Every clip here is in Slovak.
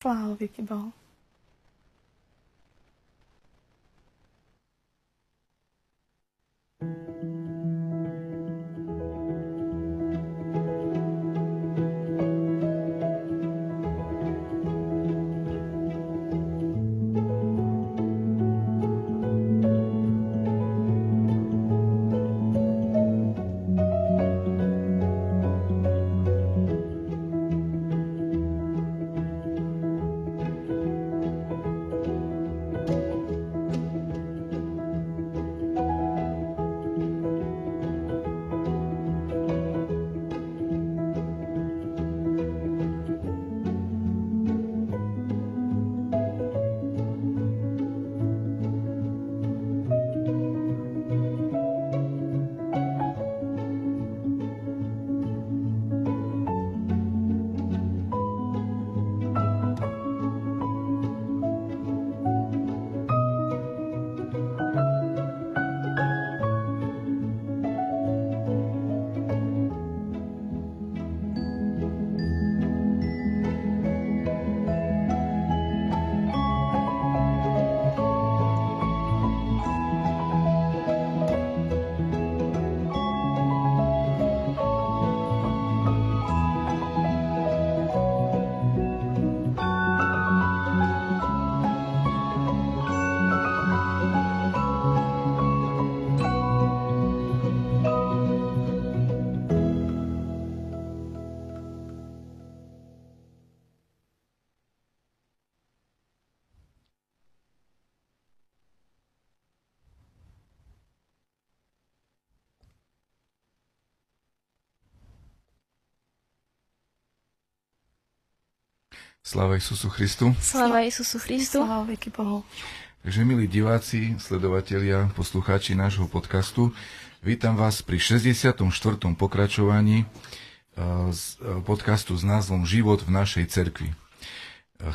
Sláva Bohu. Sláva Isusu Christu. Sláva Isusu Christu. Sláva veky Bohu. Takže milí diváci, sledovatelia, poslucháči nášho podcastu, vítam vás pri 64. pokračovaní podcastu s názvom Život v našej cerkvi.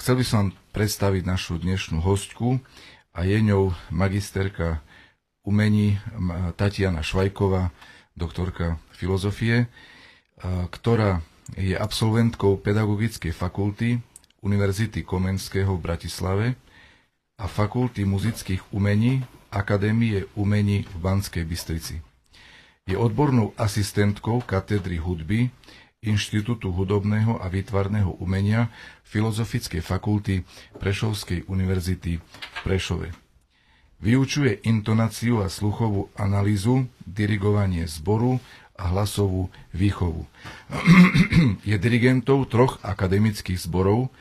Chcel by som vám predstaviť našu dnešnú hostku a je ňou magisterka umení Tatiana Švajková, doktorka filozofie, ktorá je absolventkou pedagogickej fakulty Univerzity Komenského v Bratislave a Fakulty muzických umení Akadémie umení v Banskej Bystrici. Je odbornou asistentkou katedry hudby Inštitútu hudobného a výtvarného umenia Filozofickej fakulty Prešovskej univerzity v Prešove. Vyučuje intonáciu a sluchovú analýzu, dirigovanie zboru a hlasovú výchovu. Je dirigentou troch akademických zborov,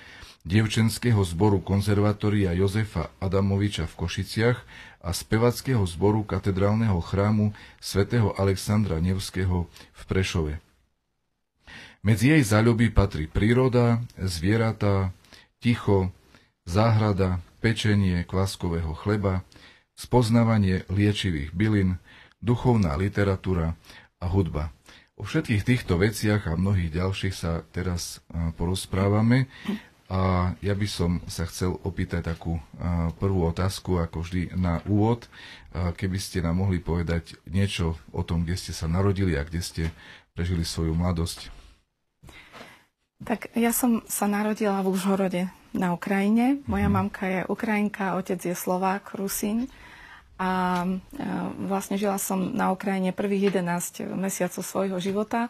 dievčenského zboru konzervatória Jozefa Adamoviča v Košiciach a spevackého zboru katedrálneho chrámu svätého Alexandra Nevského v Prešove. Medzi jej záľuby patrí príroda, zvieratá, ticho, záhrada, pečenie kváskového chleba, spoznávanie liečivých bylin, duchovná literatúra a hudba. O všetkých týchto veciach a mnohých ďalších sa teraz porozprávame a ja by som sa chcel opýtať takú prvú otázku, ako vždy na úvod, keby ste nám mohli povedať niečo o tom, kde ste sa narodili a kde ste prežili svoju mladosť. Tak ja som sa narodila v Užhorode na Ukrajine. Moja mm-hmm. mamka je Ukrajinka, otec je Slovák, Rusín. A vlastne žila som na Ukrajine prvých 11 mesiacov svojho života.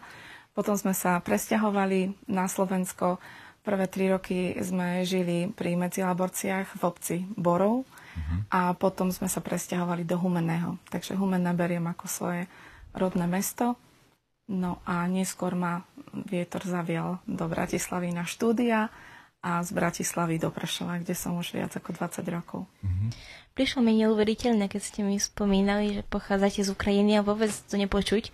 Potom sme sa presťahovali na Slovensko Prvé tri roky sme žili pri medzilaborciách v obci Borov uh-huh. a potom sme sa presťahovali do Humenného. Takže Humenné beriem ako svoje rodné mesto. No a neskôr ma vietor zavial do Bratislavy na štúdia a z Bratislavy do Prešova, kde som už viac ako 20 rokov. Uh-huh. Prišlo mi neuveriteľné, keď ste mi spomínali, že pochádzate z Ukrajiny a vôbec to nepočuť.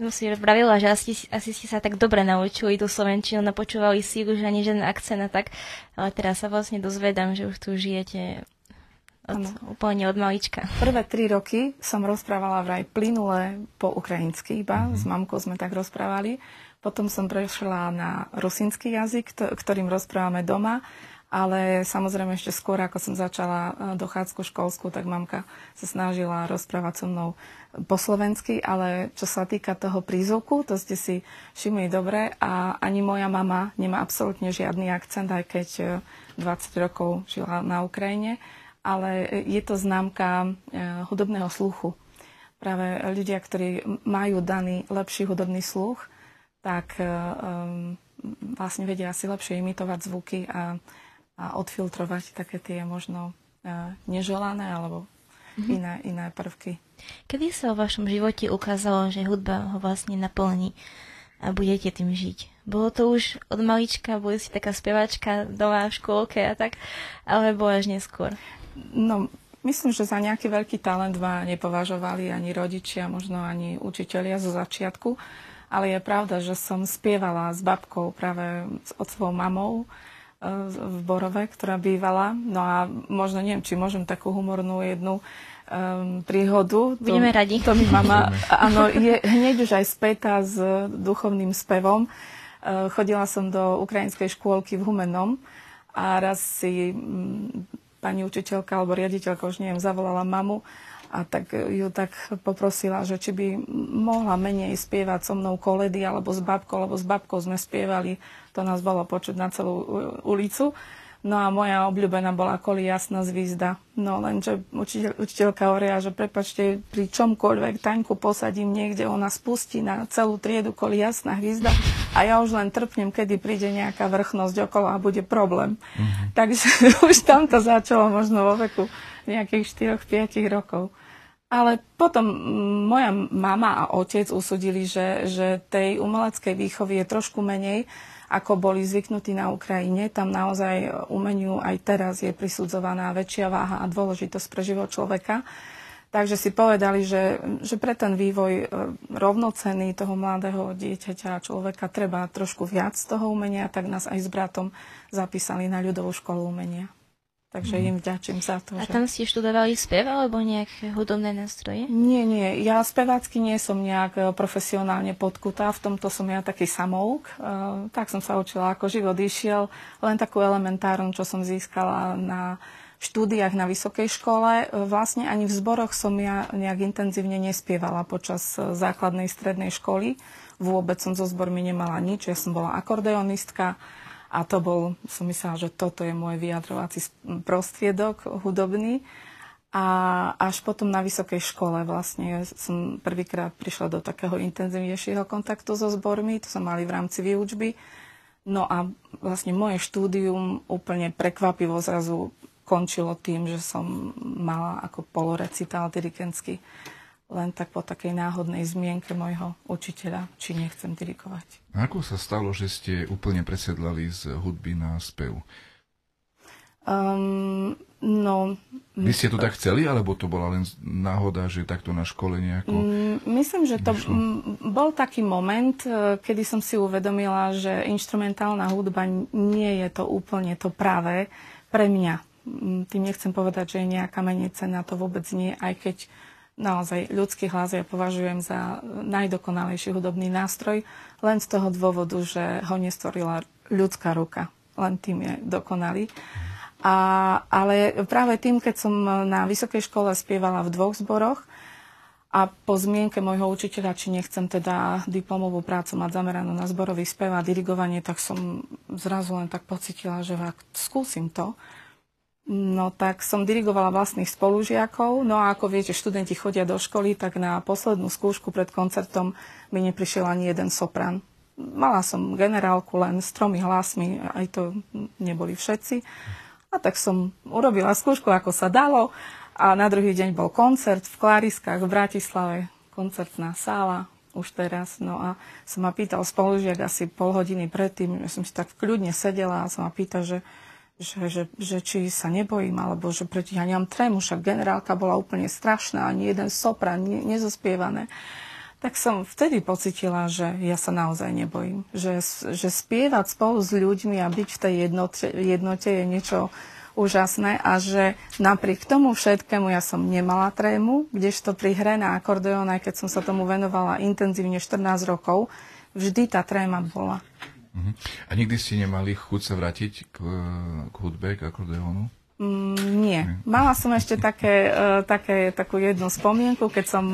No si pravila, že asi, asi ste sa tak dobre naučili tú Slovenčinu, napočúvali si už ani žiadny akcent a tak, ale teraz sa vlastne dozvedám, že už tu žijete od, úplne od malička. Prvé tri roky som rozprávala vraj plynule po ukrajinsky iba, mm-hmm. s mamkou sme tak rozprávali. Potom som prešla na rusínsky jazyk, ktorým rozprávame doma ale samozrejme ešte skôr, ako som začala e, dochádzku školskú, tak mamka sa snažila rozprávať so mnou po slovensky, ale čo sa týka toho prízvuku, to ste si všimli dobre a ani moja mama nemá absolútne žiadny akcent, aj keď e, 20 rokov žila na Ukrajine, ale je to známka hudobného sluchu. Práve ľudia, ktorí majú daný lepší hudobný sluch, tak um, vlastne vedia asi lepšie imitovať zvuky a, a odfiltrovať také tie možno uh, neželané alebo mm-hmm. iné, iné prvky. Kedy sa o vašom živote ukázalo, že hudba ho vlastne naplní a budete tým žiť? Bolo to už od malička, boli si taká spevačka doma v škôlke a tak, alebo až neskôr? No, myslím, že za nejaký veľký talent ma nepovažovali ani rodičia, možno ani učitelia zo začiatku ale je pravda, že som spievala s babkou práve s otcovou mamou e, v Borove, ktorá bývala. No a možno neviem, či môžem takú humornú jednu um, príhodu. Budeme to, radi. To mi mama, áno, je hneď už aj spätá s duchovným spevom. Uh, chodila som do ukrajinskej škôlky v Humennom a raz si um, pani učiteľka alebo riaditeľka, už neviem, zavolala mamu a tak ju tak poprosila, že či by mohla menej spievať so mnou koledy alebo s babkou, lebo s babkou sme spievali, to nás bolo počuť na celú ulicu. No a moja obľúbená bola Koli jasná zvízda. No lenže učiteľ, učiteľka hovoria, že prepačte, pri čomkoľvek Taňku posadím niekde, ona spustí na celú triedu Koli jasná hvízda a ja už len trpnem, kedy príde nejaká vrchnosť okolo a bude problém. Mm-hmm. Takže už tam to začalo možno vo veku nejakých 4-5 rokov. Ale potom moja mama a otec usudili, že, že tej umeleckej výchovy je trošku menej, ako boli zvyknutí na Ukrajine. Tam naozaj umeniu aj teraz je prisudzovaná väčšia váha a dôležitosť pre život človeka. Takže si povedali, že, že pre ten vývoj e, rovnocený toho mladého dieťaťa a človeka treba trošku viac toho umenia, tak nás aj s bratom zapísali na ľudovú školu umenia. Takže mm. im vďačím za to. A že... tam ste študovali spev alebo nejaké hudobné nástroje? Nie, nie. Ja spevácky nie som nejak e, profesionálne podkutá. V tomto som ja taký samouk. Uh, tak som sa učila, ako život išiel. Len takú elementárnu, čo som získala na štúdiách na vysokej škole. E, vlastne ani v zboroch som ja nejak intenzívne nespievala počas základnej strednej školy. Vôbec som so zbormi nemala nič. Ja som bola akordeonistka a to bol, som myslela, že toto je môj vyjadrovací prostriedok hudobný. A až potom na vysokej škole vlastne som prvýkrát prišla do takého intenzívnejšieho kontaktu so zbormi, to som mali v rámci výučby. No a vlastne moje štúdium úplne prekvapivo zrazu končilo tým, že som mala ako polorecitál dirigentsky len tak po takej náhodnej zmienke môjho učiteľa, či nechcem dirigovať. Ako sa stalo, že ste úplne presedlali z hudby na spev? Um, no, Vy ste to tak chceli, alebo to bola len náhoda, že takto na škole nejako... Mm, myslím, že to vyšlo? bol taký moment, e, kedy som si uvedomila, že instrumentálna hudba nie je to úplne to práve pre mňa. Tým nechcem povedať, že je nejaká menej cena, to vôbec nie, aj keď naozaj ľudský hlas ja považujem za najdokonalejší hudobný nástroj, len z toho dôvodu, že ho nestvorila ľudská ruka. Len tým je dokonalý. A, ale práve tým, keď som na vysokej škole spievala v dvoch zboroch a po zmienke môjho učiteľa, či nechcem teda diplomovú prácu mať zameranú na zborový spev a dirigovanie, tak som zrazu len tak pocitila, že ak skúsim to, No tak som dirigovala vlastných spolužiakov, no a ako viete, študenti chodia do školy, tak na poslednú skúšku pred koncertom mi neprišiel ani jeden sopran. Mala som generálku len s tromi hlasmi, aj to neboli všetci. A tak som urobila skúšku, ako sa dalo. A na druhý deň bol koncert v Klariskách v Bratislave, koncertná sála, už teraz. No a som ma pýtal spolužiak asi pol hodiny predtým, že som si tak kľudne sedela a som ma pýtal, že že, že, že či sa nebojím, alebo že proti ja nemám trému, však generálka bola úplne strašná, ani jeden sopran, ne, nezospievané. Tak som vtedy pocitila, že ja sa naozaj nebojím. Že, že spievať spolu s ľuďmi a byť v tej jednote, jednote je niečo úžasné a že napriek tomu všetkému ja som nemala trému, kdežto pri hre na akordeón, aj keď som sa tomu venovala intenzívne 14 rokov, vždy tá tréma bola. Uh-huh. A nikdy ste nemali chuť sa vrátiť k, k hudbe, k akordeónu? Mm, nie. Mala som ešte také, uh, také, takú jednu spomienku, keď som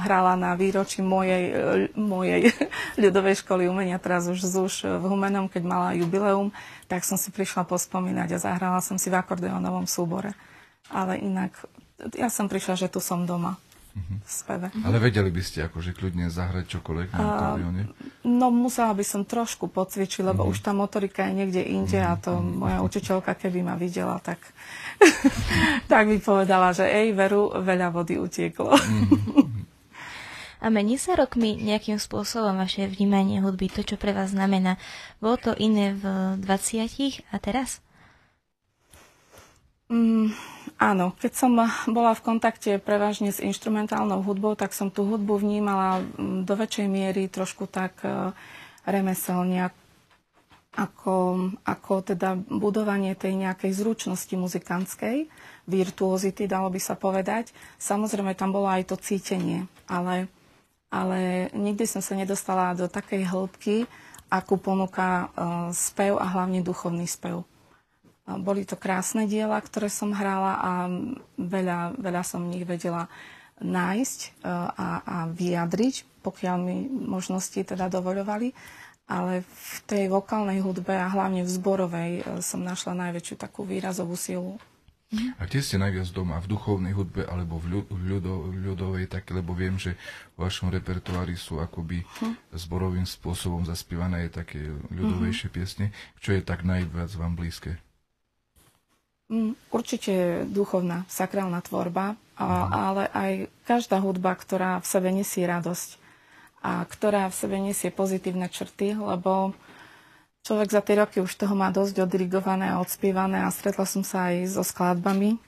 hrala na výročí mojej, uh, mojej ľudovej školy umenia, teraz už ZUŠ v Humenom, keď mala jubileum, tak som si prišla pospomínať a zahrala som si v akordeonovom súbore. Ale inak, ja som prišla, že tu som doma v speve. Ale vedeli by ste akože kľudne zahrať čokoľvek na akordeóne? No musela by som trošku pocvičiť, lebo uh-huh. už tá motorika je niekde inde uh-huh. a to uh-huh. moja učiteľka, keby ma videla, tak, tak by povedala, že ej, veru, veľa vody utieklo. Uh-huh. A mení sa rokmi nejakým spôsobom vaše vnímanie hudby, to, čo pre vás znamená? Bolo to iné v 20 a teraz? Mm, áno, keď som bola v kontakte prevažne s instrumentálnou hudbou, tak som tú hudbu vnímala mm, do väčšej miery trošku tak uh, remeselne, ako, ako teda budovanie tej nejakej zručnosti muzikantskej, virtuozity, dalo by sa povedať. Samozrejme, tam bolo aj to cítenie, ale, ale nikdy som sa nedostala do takej hĺbky, akú ponúka uh, spev a hlavne duchovný spev. Boli to krásne diela, ktoré som hrala a veľa, veľa som v nich vedela nájsť e, a, a vyjadriť, pokiaľ mi možnosti teda dovoľovali. Ale v tej vokálnej hudbe a hlavne v zborovej e, som našla najväčšiu takú výrazovú silu. A kde ste najviac doma? V duchovnej hudbe alebo v, ľudo, ľudovej, tak, lebo viem, že v vašom repertoári sú akoby hm. zborovým spôsobom zaspievané také ľudovejšie hm. piesne. Čo je tak najviac vám blízke? Mm, určite duchovná, sakrálna tvorba, ale aj každá hudba, ktorá v sebe nesie radosť a ktorá v sebe nesie pozitívne črty, lebo človek za tie roky už toho má dosť odirigované a odspievané a stretla som sa aj so skladbami,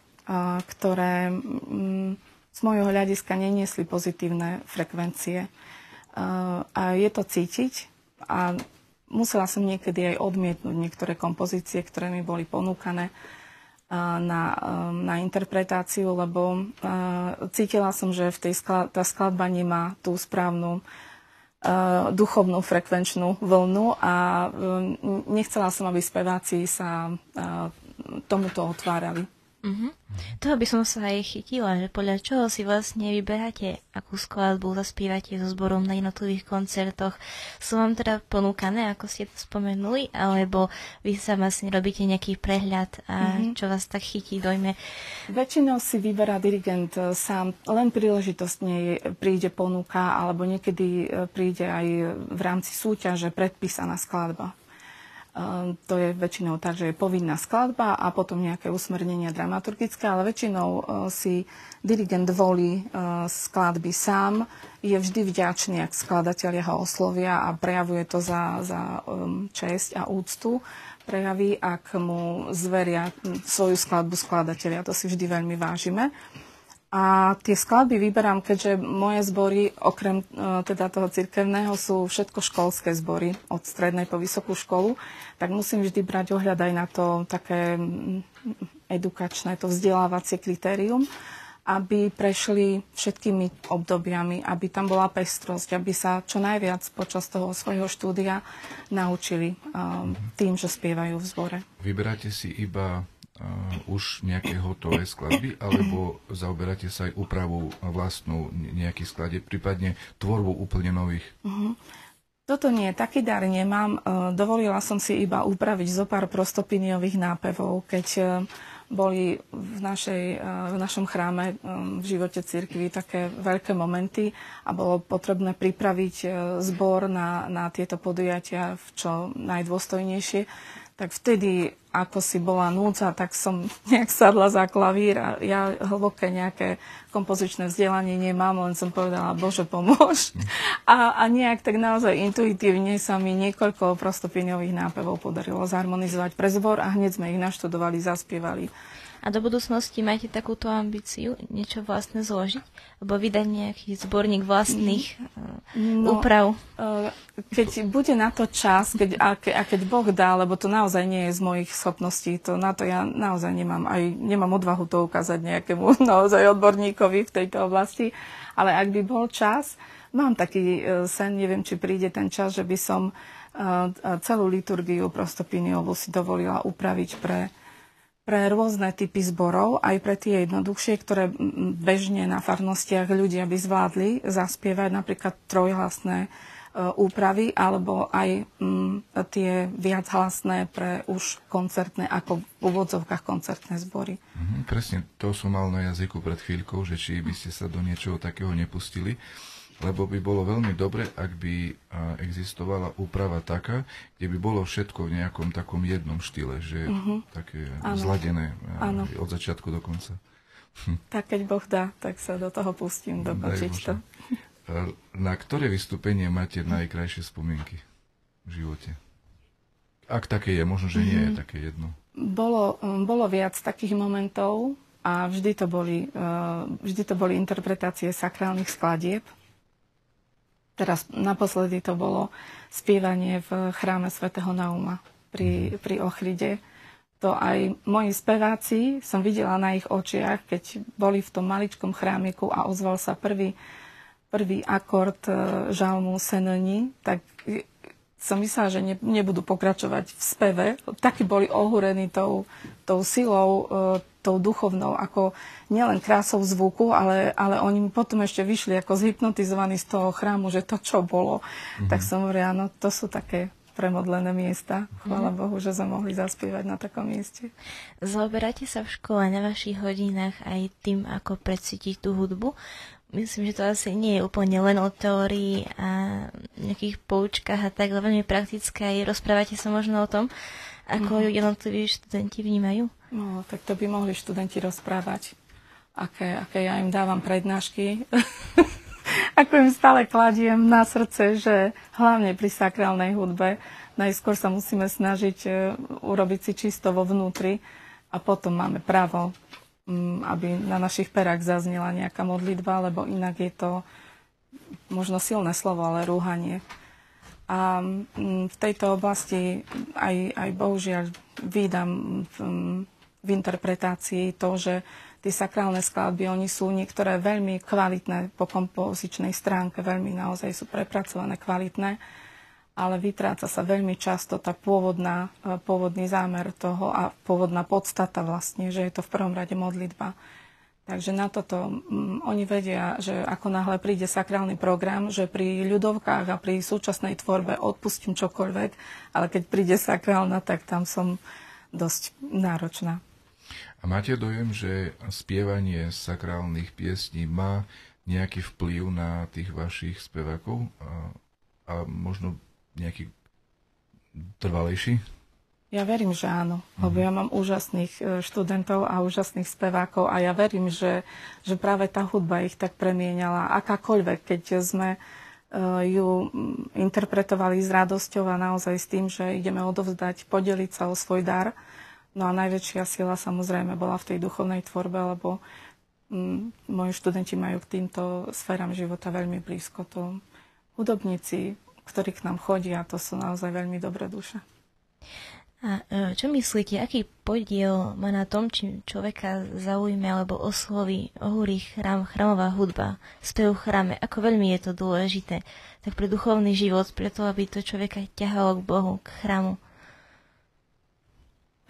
ktoré mm, z môjho hľadiska neniesli pozitívne frekvencie. A je to cítiť a musela som niekedy aj odmietnúť niektoré kompozície, ktoré mi boli ponúkané na, na interpretáciu, lebo cítila som, že v tej skla, tá skladba nemá tú správnu duchovnú frekvenčnú vlnu a nechcela som, aby speváci sa tomuto otvárali. Uh-huh. Toho by som sa aj chytila, že podľa čoho si vlastne vyberáte, akú skladbu zaspívate so zborom na jednotlivých koncertoch. Sú vám teda ponúkané, ako ste to spomenuli, alebo vy sa vlastne robíte nejaký prehľad a uh-huh. čo vás tak chytí, dojme? Väčšinou si vyberá dirigent e, sám, len príležitostne príde ponuka, alebo niekedy e, príde aj v rámci súťaže predpísaná skladba. Ehm, to je väčšinou tak, že je povinná skladba a potom nejaké usmernenia dramaturgické, ale väčšinou e, si dirigent volí e, skladby sám, je vždy vďačný, ak skladatelia ho oslovia a prejavuje to za, za ehm, česť a úctu prejaví, ak mu zveria svoju skladbu skladatelia. To si vždy veľmi vážime. A tie skladby vyberám, keďže moje zbory, okrem uh, teda toho cirkevného, sú všetko školské zbory, od strednej po vysokú školu, tak musím vždy brať ohľad aj na to také mm, edukačné, to vzdelávacie kritérium, aby prešli všetkými obdobiami, aby tam bola pestrosť, aby sa čo najviac počas toho svojho štúdia naučili um, tým, že spievajú v zbore. Vyberáte si iba už nejaké hotové skladby, alebo zaoberáte sa aj úpravou vlastnú nejakých skladeb, prípadne tvorbu úplne nových? Uh-huh. Toto nie, taký dar nemám. Uh, dovolila som si iba upraviť zo pár prostopiniových nápevov, keď uh, boli v, našej, uh, v našom chráme v živote cirkvi také veľké momenty a bolo potrebné pripraviť zbor na, na tieto podujatia v čo najdôstojnejšie tak vtedy, ako si bola núca, tak som nejak sadla za klavír a ja hlboké nejaké kompozičné vzdelanie nemám, len som povedala, Bože, pomôž. A, a nejak tak naozaj intuitívne sa mi niekoľko prostopiňových nápevov podarilo zharmonizovať pre zbor a hneď sme ich naštudovali, zaspievali. A do budúcnosti máte takúto ambíciu niečo vlastné zložiť? Alebo vydať nejaký zborník vlastných mm. no, úprav? Eh, keď bude na to čas, keď, a, ke, a keď Boh dá, lebo to naozaj nie je z mojich schopností, to na to ja naozaj nemám, aj nemám odvahu to ukázať nejakému naozaj odborníkovi v tejto oblasti, ale ak by bol čas, mám taký eh, sen, neviem, či príde ten čas, že by som eh, celú liturgiu prostopiniovú si dovolila upraviť pre pre rôzne typy zborov, aj pre tie jednoduchšie, ktoré bežne na farnostiach ľudia by zvládli zaspievať, napríklad trojhlasné e, úpravy, alebo aj m, tie viachlasné pre už koncertné, ako v úvodzovkách koncertné zbory. Mhm, presne, to som mal na jazyku pred chvíľkou, že či by ste sa do niečoho takého nepustili lebo by bolo veľmi dobre, ak by existovala úprava taká, kde by bolo všetko v nejakom takom jednom štýle, že uh-huh. také ano. zladené ano. od začiatku do konca. Tak keď Boh dá, tak sa do toho pustím, dokončiť to. Na ktoré vystúpenie máte najkrajšie spomienky v živote? Ak také je, možno, že nie je mhm. také jedno. Bolo, bolo viac takých momentov a vždy to boli, vždy to boli interpretácie sakrálnych skladieb Teraz naposledy to bolo spievanie v chráme svätého Nauma pri, mhm. pri Ochride. To aj moji speváci som videla na ich očiach, keď boli v tom maličkom chrámiku a ozval sa prvý, prvý akord e, žalmu Senoni, tak som myslela, že ne, nebudú pokračovať v speve. Takí boli ohúrení tou, tou silou, e, tou duchovnou, ako nielen krásou zvuku, ale, ale oni mi potom ešte vyšli ako zhypnotizovaní z toho chrámu, že to, čo bolo. Mm-hmm. Tak som hovorila, no to sú také premodlené miesta. Chvála mm-hmm. Bohu, že sme mohli zaspievať na takom mieste. Zaoberáte sa v škole na vašich hodinách aj tým, ako precítiť tú hudbu? Myslím, že to asi nie je úplne len o teórii a nejakých poučkách a tak, ale veľmi praktické aj rozprávate sa možno o tom, ako mm-hmm. jednotliví študenti vnímajú? No, tak to by mohli študenti rozprávať, aké, aké ja im dávam prednášky. ako im stále kladiem na srdce, že hlavne pri sakrálnej hudbe najskôr sa musíme snažiť e, urobiť si čisto vo vnútri a potom máme právo Mm, aby na našich perách zaznela nejaká modlitba, lebo inak je to možno silné slovo, ale rúhanie. A mm, v tejto oblasti aj, aj bohužiaľ vydám v, v interpretácii to, že tie sakrálne skladby, oni sú niektoré veľmi kvalitné po kompozičnej stránke, veľmi naozaj sú prepracované, kvalitné ale vytráca sa veľmi často tá pôvodná, e, pôvodný zámer toho a pôvodná podstata vlastne, že je to v prvom rade modlitba. Takže na toto um, oni vedia, že ako náhle príde sakrálny program, že pri ľudovkách a pri súčasnej tvorbe odpustím čokoľvek, ale keď príde sakrálna, tak tam som dosť náročná. A máte dojem, že spievanie sakrálnych piesní má nejaký vplyv na tých vašich spevákov? A, a možno nejaký trvalejší? Ja verím, že áno, lebo ja mám úžasných e, študentov a úžasných spevákov a ja verím, že, že práve tá hudba ich tak premienala, akákoľvek, keď sme e, ju interpretovali s radosťou a naozaj s tým, že ideme odovzdať, podeliť sa o svoj dar. No a najväčšia sila samozrejme bola v tej duchovnej tvorbe, lebo moji študenti majú k týmto sférám života veľmi blízko. To hudobníci, ktorí k nám chodia, to sú naozaj veľmi dobré duše. A e, čo myslíte, aký podiel má na tom, či človeka zaujme alebo osloví ohúri chrám, chrámová hudba, spev v chráme, ako veľmi je to dôležité, tak pre duchovný život, preto aby to človeka ťahalo k Bohu, k chrámu?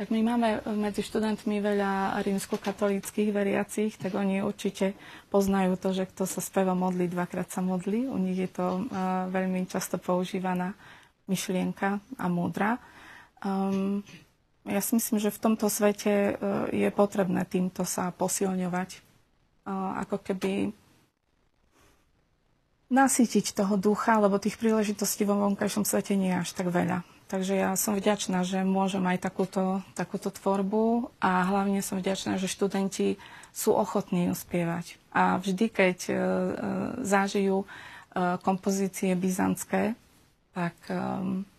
Tak my máme medzi študentmi veľa rímskokatolíckých veriacich, tak oni určite poznajú to, že kto sa speva modlí, dvakrát sa modlí. U nich je to uh, veľmi často používaná myšlienka a múdra. Um, ja si myslím, že v tomto svete uh, je potrebné týmto sa posilňovať. Uh, ako keby nasýtiť toho ducha, lebo tých príležitostí vo vonkajšom svete nie je až tak veľa. Takže ja som vďačná, že môžem aj takúto, takúto tvorbu a hlavne som vďačná, že študenti sú ochotní ju spievať. A vždy, keď e, e, zažijú e, kompozície byzantské, tak e,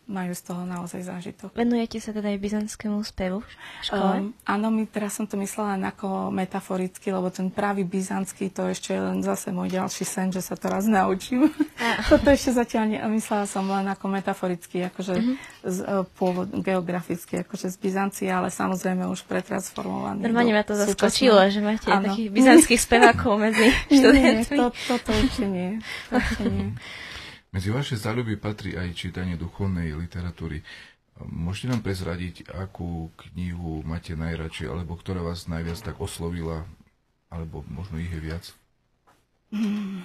majú z toho naozaj zážitok. Venujete sa teda aj byzantskému spevu v škole? Um, áno, my teraz som to myslela ako metaforicky, lebo ten pravý byzantský, to ešte je len zase môj ďalší sen, že sa to raz naučím. Toto ešte zatiaľ ne, myslela som len ako metaforicky, akože uh-huh. z, uh, pôvod, geograficky, akože z Byzancie, ale samozrejme už pretransformovaný. Normálne ma to zaskočilo, že máte áno. takých byzantských spevákov medzi študentmi. Nie, to, toto určite nie. To určite nie. Medzi vaše záľuby patrí aj čítanie duchovnej literatúry. Môžete nám prezradiť, akú knihu máte najradšej, alebo ktorá vás najviac tak oslovila, alebo možno ich je viac? Mm.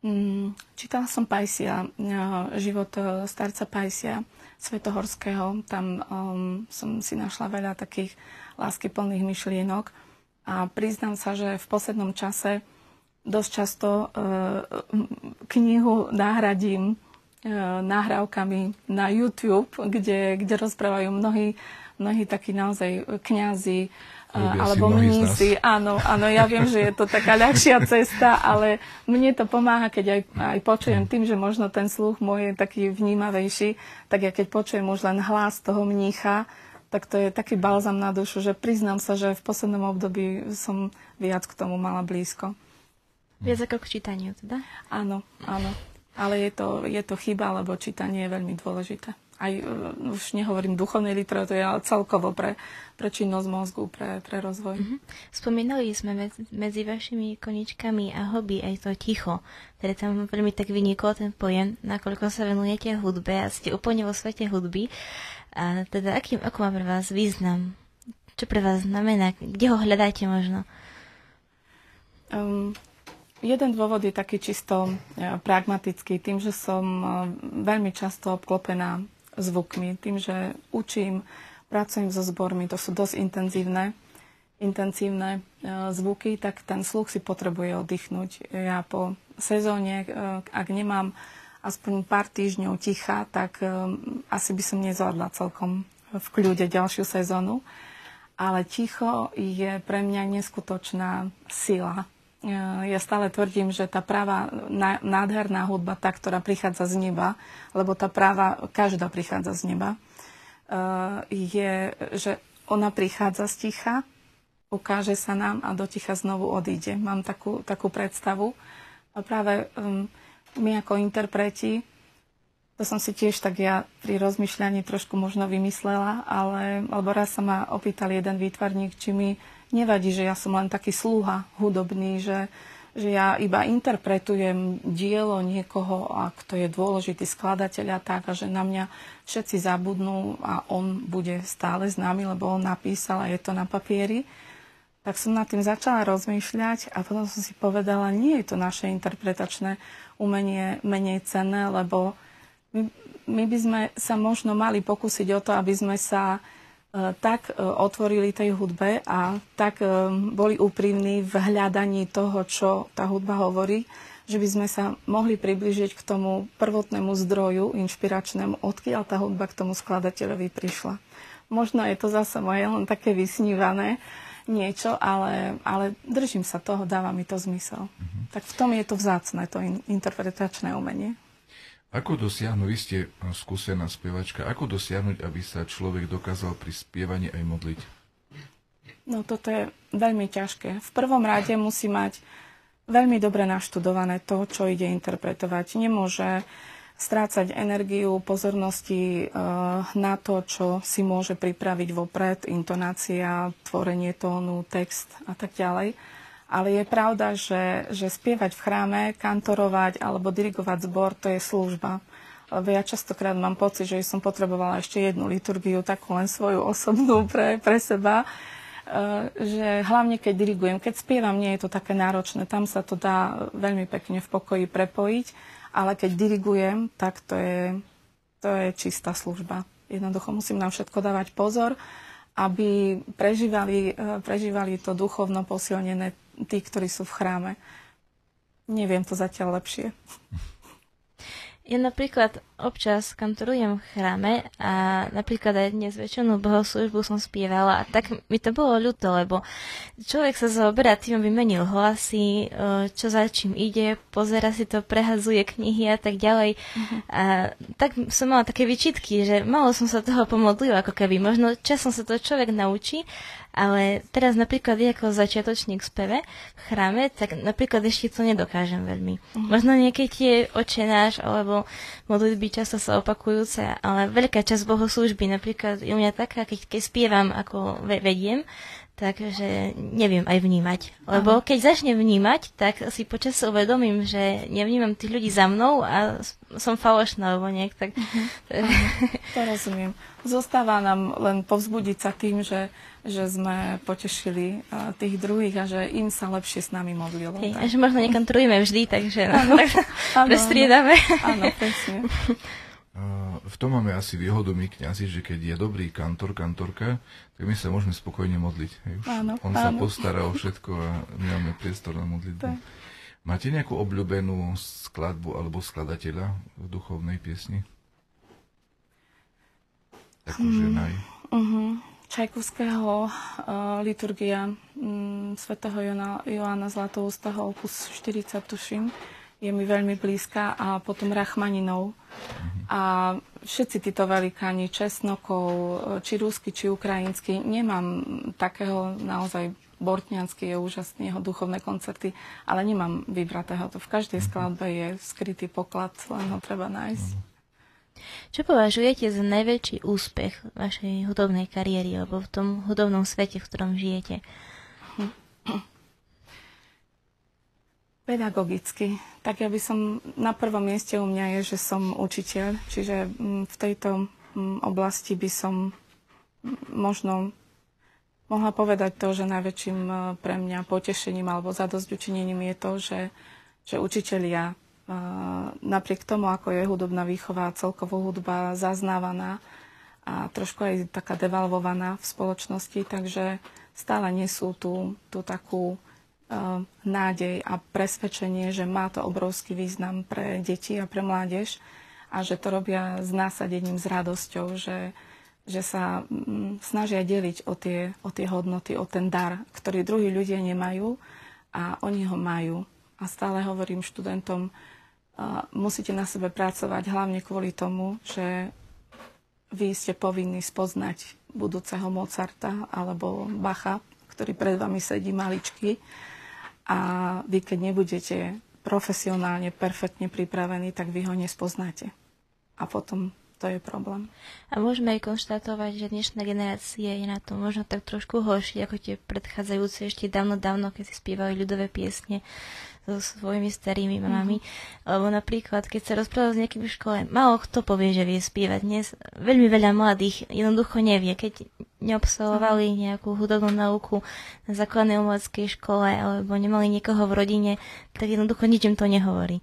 Mm, čítala som Pajsia, e, život e, starca Pajsia Svetohorského. Tam um, som si našla veľa takých láskyplných myšlienok a priznám sa, že v poslednom čase dosť často uh, knihu náhradím uh, nahrávkami na YouTube, kde, kde rozprávajú mnohí, mnohí takí naozaj kňazi, alebo mnísi. Áno, áno, ja viem, že je to taká ľahšia cesta, ale mne to pomáha, keď aj, aj počujem tým, že možno ten sluch môj je taký vnímavejší, tak ja keď počujem už len hlas toho mnícha, tak to je taký balzam na dušu, že priznám sa, že v poslednom období som viac k tomu mala blízko. Viac ako k čítaniu teda? Áno, áno. Ale je to, je to chyba, lebo čítanie je veľmi dôležité aj uh, už nehovorím duchovnej literatúre, ale celkovo pre, pre činnosť mozgu, pre, pre rozvoj. Mm-hmm. Spomínali sme medzi, medzi vašimi koničkami a hobby aj to ticho, ktoré tam veľmi tak vyniklo ten pojem, nakoľko sa venujete hudbe a ste úplne vo svete hudby. A teda aký, ako má pre vás význam? Čo pre vás znamená? Kde ho hľadáte možno? Um, jeden dôvod je taký čisto ja, pragmatický, tým, že som uh, veľmi často obklopená zvukmi. Tým, že učím, pracujem so zbormi, to sú dosť intenzívne, intenzívne e, zvuky, tak ten sluch si potrebuje oddychnúť. Ja po sezóne, e, ak nemám aspoň pár týždňov ticha, tak e, asi by som nezvládla celkom v kľude ďalšiu sezónu. Ale ticho je pre mňa neskutočná sila ja stále tvrdím, že tá práva nádherná hudba, tá, ktorá prichádza z neba, lebo tá práva, každá prichádza z neba, eh, je, že ona prichádza z ticha, ukáže sa nám a do ticha znovu odíde. Mám takú, takú predstavu. A práve my ako interpreti, to som si tiež tak ja pri rozmýšľaní trošku možno vymyslela, ale alebo raz sa ma opýtal jeden výtvarník, či mi nevadí, že ja som len taký sluha hudobný, že, že ja iba interpretujem dielo niekoho a kto je dôležitý skladateľ a tak a že na mňa všetci zabudnú a on bude stále s nami, lebo on napísal a je to na papieri. Tak som nad tým začala rozmýšľať a potom som si povedala, nie je to naše interpretačné umenie menej cenné, lebo my, my by sme sa možno mali pokúsiť o to, aby sme sa E, tak e, otvorili tej hudbe a tak e, boli úprimní v hľadaní toho, čo tá hudba hovorí, že by sme sa mohli približiť k tomu prvotnému zdroju inšpiračnému, odkiaľ tá hudba k tomu skladateľovi prišla. Možno je to zase moje len také vysnívané niečo, ale, ale držím sa toho, dáva mi to zmysel. Mm-hmm. Tak v tom je to vzácne, to in, interpretačné umenie. Ako dosiahnuť, vy ste skúsená spievačka, ako dosiahnuť, aby sa človek dokázal pri spievaní aj modliť? No toto je veľmi ťažké. V prvom rade musí mať veľmi dobre naštudované to, čo ide interpretovať. Nemôže strácať energiu, pozornosti e, na to, čo si môže pripraviť vopred, intonácia, tvorenie tónu, text a tak ďalej ale je pravda, že, že spievať v chráme, kantorovať alebo dirigovať zbor, to je služba. Lebo ja častokrát mám pocit, že som potrebovala ešte jednu liturgiu, takú len svoju osobnú pre, pre seba. E, že hlavne keď dirigujem, keď spievam, nie je to také náročné. Tam sa to dá veľmi pekne v pokoji prepojiť, ale keď dirigujem, tak to je, to je čistá služba. Jednoducho musím na všetko dávať pozor, aby prežívali, e, prežívali to duchovno posilnené tí, ktorí sú v chráme. Neviem to zatiaľ lepšie. Ja napríklad občas kantorujem v chráme a napríklad aj dnes väčšinu bohoslužbu som spievala a tak mi to bolo ľúto, lebo človek sa zaoberá tým, aby menil hlasy, e, čo za čím ide, pozera si to, prehazuje knihy a tak ďalej. Uh-huh. A tak som mala také vyčitky, že malo som sa toho pomodlila, ako keby. Možno časom sa to človek naučí, ale teraz napríklad ja ako začiatočník speve v chráme, tak napríklad ešte to nedokážem veľmi. Uh-huh. Možno niekedy tie očenáš alebo modlitby často sa opakujúce, ale veľká časť bohoslužby napríklad je u mňa taká, keď, keď spievam ako vediem, takže neviem aj vnímať. Lebo keď začnem vnímať, tak si počas uvedomím, že nevnímam tých ľudí za mnou a som falošná, alebo nejak tak. Uh-huh. to rozumiem. Zostáva nám len povzbudiť sa tým, že, že sme potešili uh, tých druhých a že im sa lepšie s nami modlilo. Hej, a že možno niekam trujeme vždy, takže no, tak prestriedame. Áno, presne. v tom máme asi výhodu my kňazi, že keď je dobrý kantor, kantorka, tak my sa môžeme spokojne modliť. Už áno, on áno. sa postará o všetko a my máme priestor na modlitbu. Tak. Máte nejakú obľúbenú skladbu alebo skladateľa v duchovnej piesni? Takú hmm. ženaj. Uh-huh. Čajkovského uh, liturgia um, svätého Joana, Joána Zlatoustého opus 40, tuším je mi veľmi blízka a potom Rachmaninov. Mm-hmm. A všetci títo velikáni, Česnokov, či rusky, či ukrajinsky, nemám takého naozaj Bortňanský je úžasný, jeho duchovné koncerty, ale nemám vybratého. To v každej mhm. skladbe je skrytý poklad, len ho treba nájsť. Mhm. Čo považujete za najväčší úspech vašej hudobnej kariéry alebo v tom hudobnom svete, v ktorom žijete? Pedagogicky. Tak ja by som, na prvom mieste u mňa je, že som učiteľ, čiže mm, v tejto mm, oblasti by som mm, možno mohla povedať to, že najväčším e, pre mňa potešením alebo zadosť učinením je to, že, že učiteľia e, napriek tomu, ako je hudobná výchova, celkovo hudba zaznávaná a trošku aj taká devalvovaná v spoločnosti, takže stále nesú tú, tú takú nádej a presvedčenie, že má to obrovský význam pre deti a pre mládež a že to robia s násadením, s radosťou, že, že sa mm, snažia deliť o tie, o tie hodnoty, o ten dar, ktorý druhí ľudia nemajú a oni ho majú. A stále hovorím študentom, musíte na sebe pracovať hlavne kvôli tomu, že vy ste povinní spoznať budúceho Mozarta alebo Bacha, ktorý pred vami sedí maličky a vy keď nebudete profesionálne, perfektne pripravení, tak vy ho nespoznáte. A potom to je problém. A môžeme aj konštatovať, že dnešná generácia je na to možno tak trošku horšie ako tie predchádzajúce ešte dávno, dávno, keď si spievali ľudové piesne so svojimi starými mamami. Mm-hmm. Lebo napríklad, keď sa rozpráva s nejakým v škole, málo kto povie, že vie spievať. Dnes veľmi veľa mladých jednoducho nevie. Keď neobsahovali mhm. nejakú hudobnú nauku na základnej umeleckej škole alebo nemali niekoho v rodine, tak jednoducho ničím to nehovorí.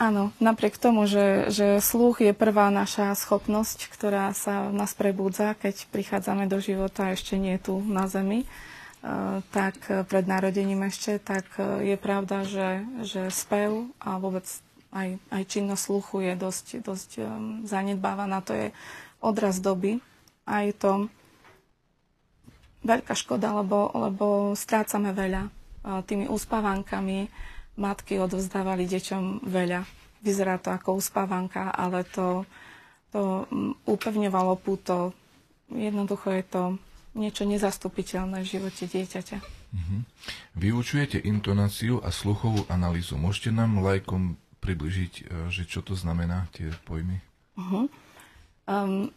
Áno, napriek tomu, že, že sluch je prvá naša schopnosť, ktorá sa v nás prebudza, keď prichádzame do života ešte nie tu na Zemi, uh, tak pred narodením ešte, tak uh, je pravda, že, že spev a vôbec aj, aj činnosť sluchu je dosť, dosť um, zanedbávaná. To je odraz doby a je to veľká škoda, lebo, lebo strácame veľa tými uspávankami, matky odovzdávali deťom veľa. Vyzerá to ako uspávanka, ale to, to mm, upevňovalo púto. Jednoducho je to niečo nezastupiteľné v živote dieťaťa. Uh-huh. Vyučujete intonáciu a sluchovú analýzu. Môžete nám lajkom približiť, e, že čo to znamená, tie pojmy? Uh-huh. Um,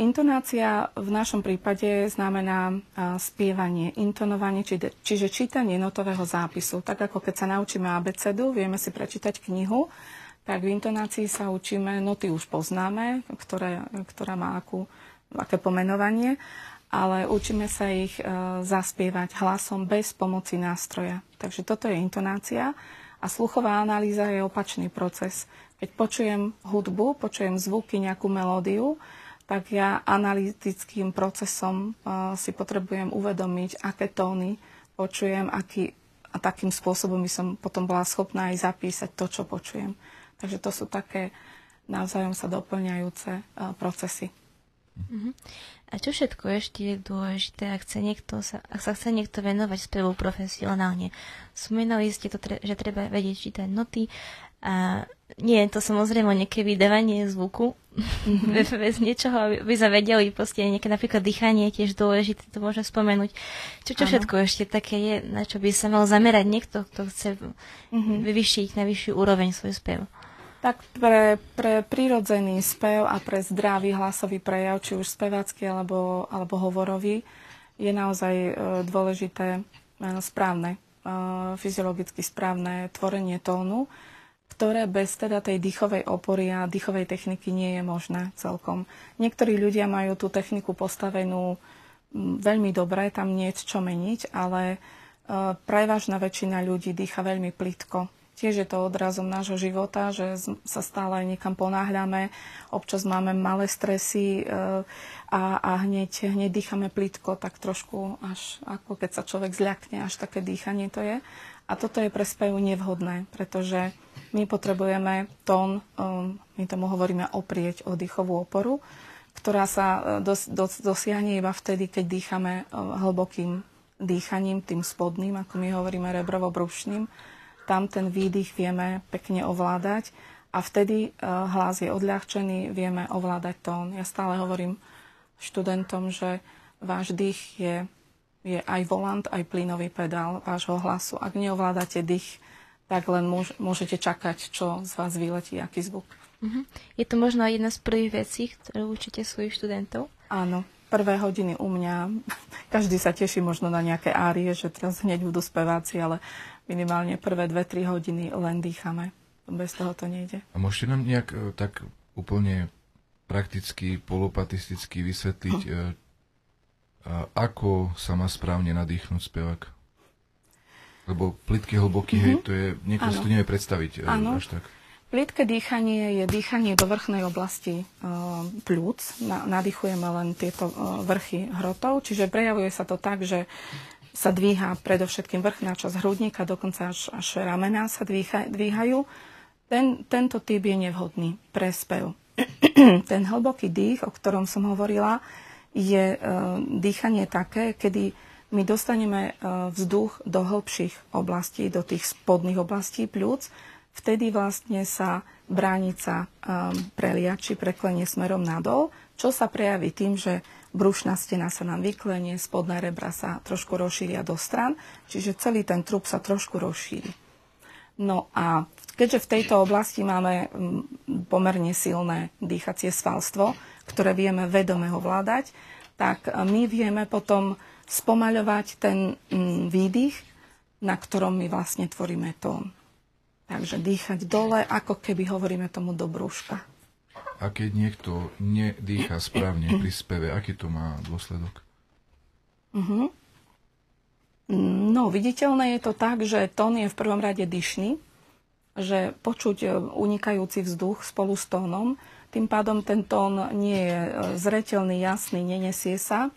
intonácia v našom prípade znamená e, spievanie, intonovanie, či, čiže čítanie notového zápisu. Tak ako keď sa naučíme abecedu, vieme si prečítať knihu, tak v intonácii sa učíme, noty už poznáme, ktoré, ktorá má akú, aké pomenovanie, ale učíme sa ich e, zaspievať hlasom bez pomoci nástroja. Takže toto je intonácia a sluchová analýza je opačný proces. Keď počujem hudbu, počujem zvuky, nejakú melódiu, tak ja analytickým procesom uh, si potrebujem uvedomiť, aké tóny počujem, aký, a takým spôsobom by som potom bola schopná aj zapísať to, čo počujem. Takže to sú také navzájom sa doplňajúce uh, procesy. Uh-huh. A čo všetko ešte je dôležité, ak, chce niekto sa, ak sa chce niekto venovať spevu profesionálne? Spomínali ste to, že treba vedieť čítať noty a nie je to samozrejme nejaké vydávanie zvuku, mm-hmm. bez niečoho, aby sa vedeli, proste nejaké napríklad dýchanie je tiež dôležité, to môžem spomenúť. Čo, čo všetko ešte také je, na čo by sa mal zamerať niekto, kto chce mm-hmm. vyvyšiť na vyššiu úroveň svoj spev? Tak pre, pre prírodzený spev a pre zdravý hlasový prejav, či už spevácky alebo, alebo hovorový, je naozaj e, dôležité správne, fyziologicky správne tvorenie tónu, ktoré bez teda tej dýchovej opory a dýchovej techniky nie je možné celkom. Niektorí ľudia majú tú techniku postavenú veľmi dobre, tam nie je čo meniť, ale prevažná väčšina ľudí dýcha veľmi plitko tiež je to odrazom nášho života, že sa stále niekam ponáhľame, občas máme malé stresy e, a, a hneď, hneď dýchame plítko, tak trošku až ako keď sa človek zľakne, až také dýchanie to je. A toto je pre spevu nevhodné, pretože my potrebujeme tón, e, my tomu hovoríme oprieť o dýchovú oporu, ktorá sa e, dos, dos, dosiahne iba vtedy, keď dýchame hlbokým dýchaním, tým spodným, ako my hovoríme rebrovo-brušným, tam ten výdych vieme pekne ovládať a vtedy e, hlas je odľahčený, vieme ovládať tón. Ja stále hovorím študentom, že váš dých je, je aj volant, aj plynový pedál vášho hlasu. Ak neovládate dých, tak len môžete čakať, čo z vás vyletí, aký zvuk. Uh-huh. Je to možno jedna z prvých vecí, ktoré učíte svojich študentov? Áno, prvé hodiny u mňa, každý sa teší možno na nejaké árie, že teraz hneď budú speváci, ale minimálne prvé 2-3 hodiny len dýchame. Bez toho to nejde. A môžete nám nejak e, tak úplne prakticky, polopatisticky vysvetliť, hm. Ako sa má správne nadýchnuť spevák? Lebo plitky hlboký, mm-hmm. hej, mhm. to je, niekto si to nevie predstaviť ano. až tak. Plitké dýchanie je dýchanie do vrchnej oblasti e, plúc. Na, nadýchujeme len tieto e, vrchy hrotov, čiže prejavuje sa to tak, že sa dvíha predovšetkým vrchná časť hrudníka, dokonca až, až ramená sa dvíha, dvíhajú. Ten, tento typ je nevhodný pre spev. Ten hlboký dých, o ktorom som hovorila, je e, dýchanie také, kedy my dostaneme e, vzduch do hĺbších oblastí, do tých spodných oblastí pľúc, vtedy vlastne sa bránica e, prelia či preklenie smerom nadol, čo sa prejaví tým, že brušná stena sa nám vyklenie, spodné rebra sa trošku rozšíria do stran, čiže celý ten trup sa trošku rozšíri. No a keďže v tejto oblasti máme mm, pomerne silné dýchacie svalstvo, ktoré vieme vedome ovládať, tak my vieme potom spomaľovať ten mm, výdych, na ktorom my vlastne tvoríme tón. Takže dýchať dole, ako keby hovoríme tomu do brúška. A keď niekto nedýcha správne pri speve, aký to má dôsledok? Uh-huh. No, viditeľné je to tak, že tón je v prvom rade dyšný, že počuť e, unikajúci vzduch spolu s tónom, tým pádom ten tón nie je e, zretelný, jasný, nenesie sa. E,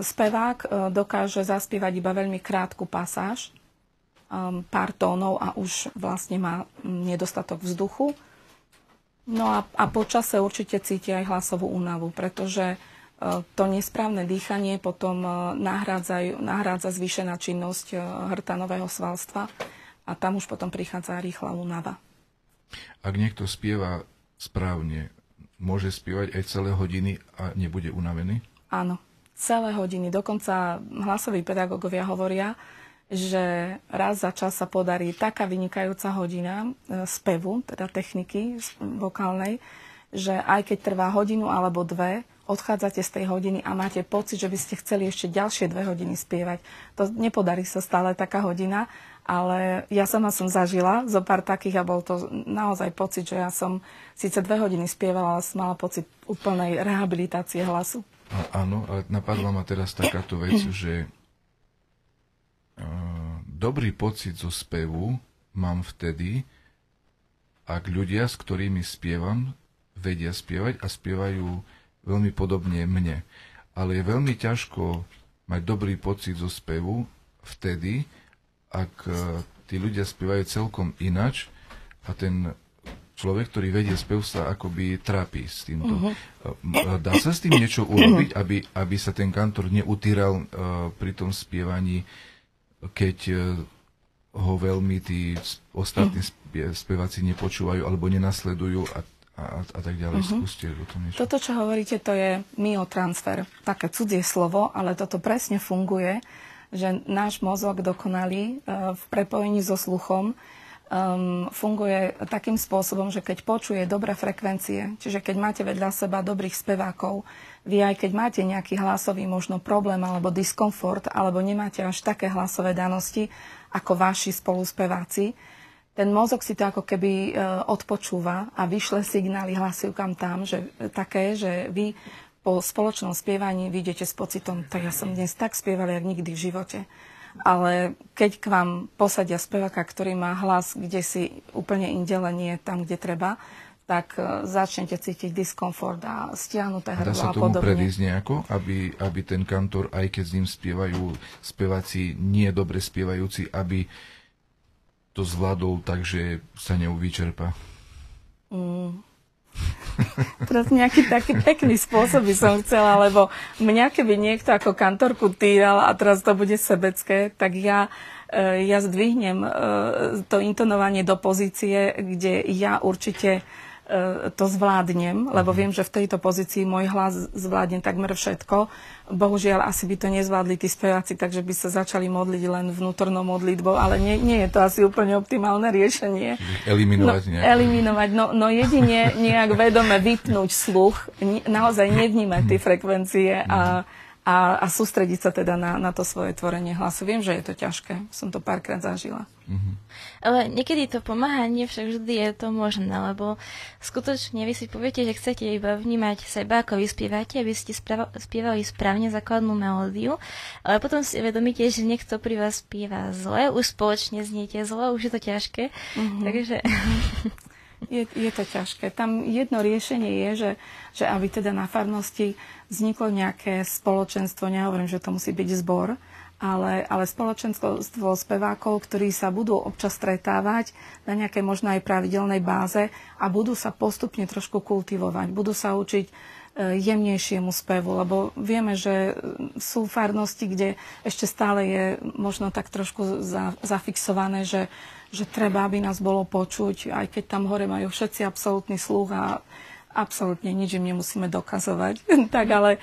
spevák dokáže zaspievať iba veľmi krátku pasáž, pár tónov a už vlastne má nedostatok vzduchu No a, a počase určite cíti aj hlasovú únavu, pretože e, to nesprávne dýchanie potom e, nahrádza zvýšená činnosť e, hrtanového svalstva a tam už potom prichádza rýchla únava. Ak niekto spieva správne, môže spievať aj celé hodiny a nebude unavený? Áno, celé hodiny. Dokonca hlasoví pedagógovia hovoria, že raz za čas sa podarí taká vynikajúca hodina e, spevu, teda techniky vokálnej, že aj keď trvá hodinu alebo dve, odchádzate z tej hodiny a máte pocit, že by ste chceli ešte ďalšie dve hodiny spievať. To nepodarí sa stále taká hodina, ale ja sama som zažila zo pár takých a bol to naozaj pocit, že ja som síce dve hodiny spievala, ale som mala pocit úplnej rehabilitácie hlasu. A, áno, ale napadla ma teraz takáto vec, že dobrý pocit zo spevu mám vtedy, ak ľudia, s ktorými spievam, vedia spievať a spievajú veľmi podobne mne. Ale je veľmi ťažko mať dobrý pocit zo spevu vtedy, ak e, tí ľudia spievajú celkom inač a ten človek, ktorý vedie spev, sa akoby trápi s týmto. Uh-huh. Dá sa s tým niečo urobiť, aby, aby sa ten kantor neutýral uh, pri tom spievaní keď e, ho veľmi tí ostatní speváci nepočúvajú alebo nenasledujú a, a, a tak ďalej. Uh-huh. Skúste o tom niečo. Toto, čo hovoríte, to je myotransfer. Také cudzie slovo, ale toto presne funguje, že náš mozog dokonalý e, v prepojení so sluchom um, funguje takým spôsobom, že keď počuje dobré frekvencie, čiže keď máte vedľa seba dobrých spevákov, vy aj keď máte nejaký hlasový možno problém alebo diskomfort, alebo nemáte až také hlasové danosti ako vaši spoluspeváci, ten mozog si to ako keby e, odpočúva a vyšle signály hlasivkám tam, že také, že vy po spoločnom spievaní vyjdete s pocitom, tak ja som dnes tak spieval, jak nikdy v živote ale keď k vám posadia speváka, ktorý má hlas kde si úplne inde, len nie tam, kde treba, tak e, začnete cítiť diskomfort a stiahnuté hrdlo a, dá sa tomu predísť nejako, aby, aby ten kantor, aj keď s ním spievajú speváci nie dobre spievajúci, aby to zvládol tak, že sa neuvyčerpa? Mm. Teraz nejaký taký pekný spôsob by som chcela, lebo mňa keby niekto ako kantorku týral a teraz to bude sebecké, tak ja, e, ja zdvihnem e, to intonovanie do pozície, kde ja určite to zvládnem, lebo mhm. viem, že v tejto pozícii môj hlas zvládne takmer všetko. Bohužiaľ, asi by to nezvládli tí speváci, takže by sa začali modliť len vnútornou modlitbou, ale nie, nie je to asi úplne optimálne riešenie. Eliminovať no, Eliminovať, no, no jedine nejak vedome vypnúť sluch, naozaj nevnímať tie frekvencie a mhm a, a sústrediť sa teda na, na to svoje tvorenie hlasu. Viem, že je to ťažké, som to párkrát zažila. Mm-hmm. Ale niekedy to pomáha, nie však vždy je to možné, lebo skutočne vy si poviete, že chcete iba vnímať seba, ako vy spievate, aby ste spravo, spievali správne základnú melódiu, ale potom si uvedomíte, že niekto pri vás spieva zle, už spoločne zniete zle, už je to ťažké, mm-hmm. takže... Je, je to ťažké. Tam jedno riešenie je, že, že aby teda na farnosti vzniklo nejaké spoločenstvo, nehovorím, že to musí byť zbor, ale, ale spoločenstvo spevákov, ktorí sa budú občas stretávať na nejakej možno aj pravidelnej báze a budú sa postupne trošku kultivovať, budú sa učiť e, jemnejšiemu spevu, lebo vieme, že sú farnosti, kde ešte stále je možno tak trošku za, zafixované, že že treba, aby nás bolo počuť, aj keď tam hore majú všetci absolútny sluch a absolútne nič im nemusíme dokazovať. tak ale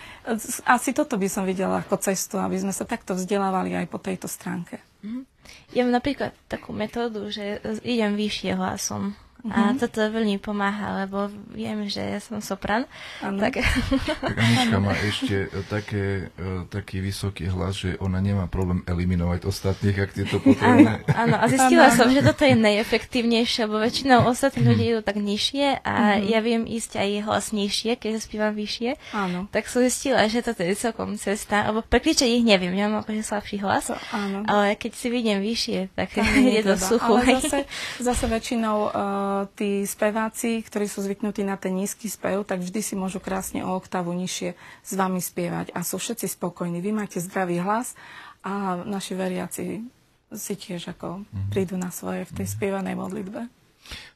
asi toto by som videla ako cestu, aby sme sa takto vzdelávali aj po tejto stránke. Mhm. Ja mám napríklad takú metódu, že idem vyššie hlasom. A mm-hmm. toto veľmi pomáha, lebo viem, že ja som sopran. Ano. Tak... tak Anička má ešte také, e, taký vysoký hlas, že ona nemá problém eliminovať ostatných, ak je to potrebné. Áno, a zistila ano, som, že toto je najefektívnejšie, lebo väčšinou ostatní ľudia idú tak nižšie a mm-hmm. ja viem ísť aj hlasnejšie, keď spívam vyššie. Áno. Tak som zistila, že toto je celkom cesta, lebo prekričať ich neviem, ja mám akože slabší hlas, to, áno. ale keď si vidím vyššie, tak je to sucho. Ale zase, zase väčšinou uh, tí speváci, ktorí sú zvyknutí na ten nízky spev, tak vždy si môžu krásne o oktavu nižšie s vami spievať a sú všetci spokojní. Vy máte zdravý hlas a naši veriaci si tiež ako mm-hmm. prídu na svoje v tej mm-hmm. spievanej modlitbe.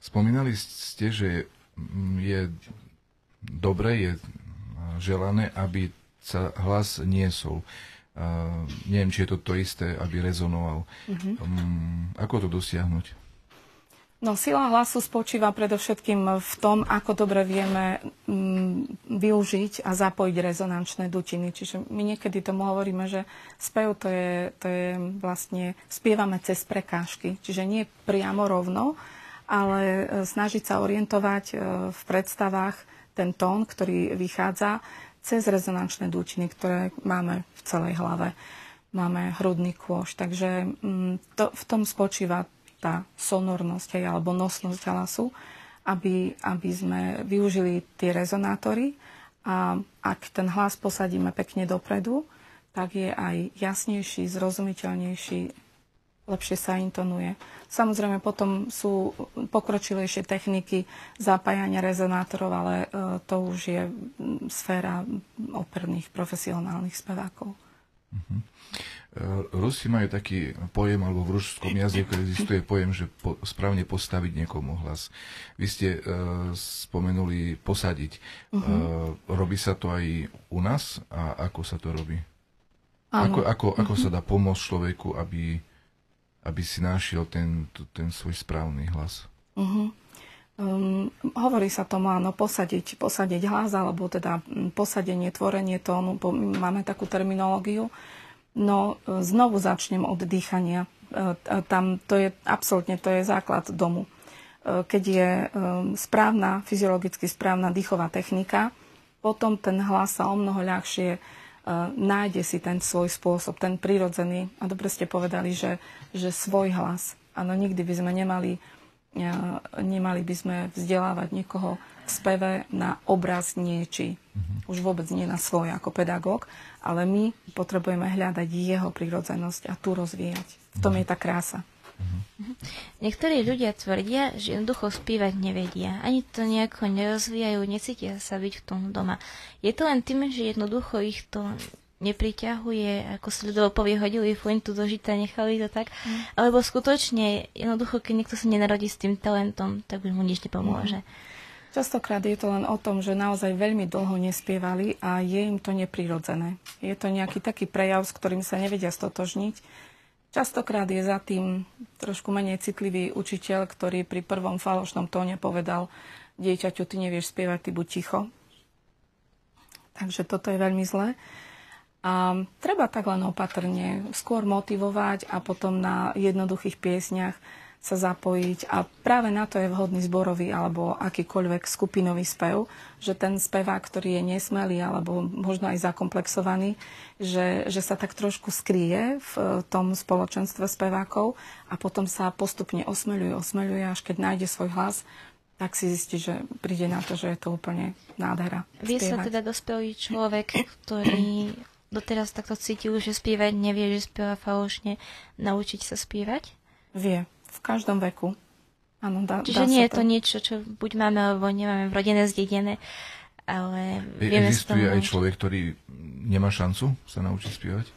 Spomínali ste, že je dobre, je želané, aby sa hlas niesol. Uh, neviem, či je to to isté, aby rezonoval. Mm-hmm. Um, ako to dosiahnuť? No sila hlasu spočíva predovšetkým v tom, ako dobre vieme mm, využiť a zapojiť rezonančné dutiny. Čiže my niekedy tomu hovoríme, že spev to je, to je vlastne, spievame cez prekážky. Čiže nie priamo rovno, ale e, snažiť sa orientovať e, v predstavách ten tón, ktorý vychádza cez rezonančné dutiny, ktoré máme v celej hlave. Máme hrudný kôž. Takže mm, to, v tom spočíva tá sonornosť alebo nosnosť hlasu, aby, aby sme využili tie rezonátory a ak ten hlas posadíme pekne dopredu, tak je aj jasnejší, zrozumiteľnejší, lepšie sa intonuje. Samozrejme potom sú pokročilejšie techniky zapájania rezonátorov, ale e, to už je sféra operných profesionálnych spevákov. Uh-huh. Rusi majú taký pojem, alebo v ruskom jazyku existuje pojem, že po, správne postaviť niekomu hlas. Vy ste uh, spomenuli posadiť. Uh-huh. Uh, robí sa to aj u nás a ako sa to robí? Ako, ako, uh-huh. sa dá pomôcť človeku, aby, aby si našiel ten, ten svoj správny hlas? Uh-huh. Um, hovorí sa tomu, áno, posadiť, posadiť hlas, alebo teda posadenie, tvorenie tónu, máme takú terminológiu. No, znovu začnem od dýchania. tam to je absolútne to je základ domu. Keď je správna, fyziologicky správna dýchová technika, potom ten hlas sa o mnoho ľahšie nájde si ten svoj spôsob, ten prirodzený. A dobre ste povedali, že, že svoj hlas. Áno, nikdy by sme nemali, nemali by sme vzdelávať niekoho v speve na obraz nieči. Mm-hmm. Už vôbec nie na svoj ako pedagóg, ale my potrebujeme hľadať jeho prirodzenosť a tu rozvíjať. V tom je tá krása. Mm-hmm. Niektorí ľudia tvrdia, že jednoducho spívať nevedia. Ani to nejako nerozvíjajú, necítia sa byť v tom doma. Je to len tým, že jednoducho ich to nepriťahuje, ako sa ľudovo povie, hodili flintu do žita, nechali to tak, mm. alebo skutočne, jednoducho, keď niekto sa nenarodí s tým talentom, tak už mu nič nepomôže. Mm. Častokrát je to len o tom, že naozaj veľmi dlho nespievali a je im to neprirodzené. Je to nejaký taký prejav, s ktorým sa nevedia stotožniť Častokrát je za tým trošku menej citlivý učiteľ, ktorý pri prvom falošnom tóne povedal dieťaťu, ty nevieš spievať, ty buď ticho. Takže toto je veľmi zlé. A treba tak len opatrne skôr motivovať a potom na jednoduchých piesniach sa zapojiť a práve na to je vhodný zborový alebo akýkoľvek skupinový spev, že ten spevák, ktorý je nesmelý alebo možno aj zakomplexovaný, že, že sa tak trošku skrie v tom spoločenstve spevákov a potom sa postupne osmeľuje, osmeľuje, až keď nájde svoj hlas, tak si zistí, že príde na to, že je to úplne nádhera. Vie sa teda dospelý človek, ktorý doteraz takto cítil, že spievať nevie, že spieva falošne, naučiť sa spievať? Vie v každom veku. Áno, dá, Čiže dá nie je to niečo, čo buď máme alebo nemáme v rodine zdedené, ale vieme Existuje aj človek, ktorý nemá šancu sa naučiť spievať?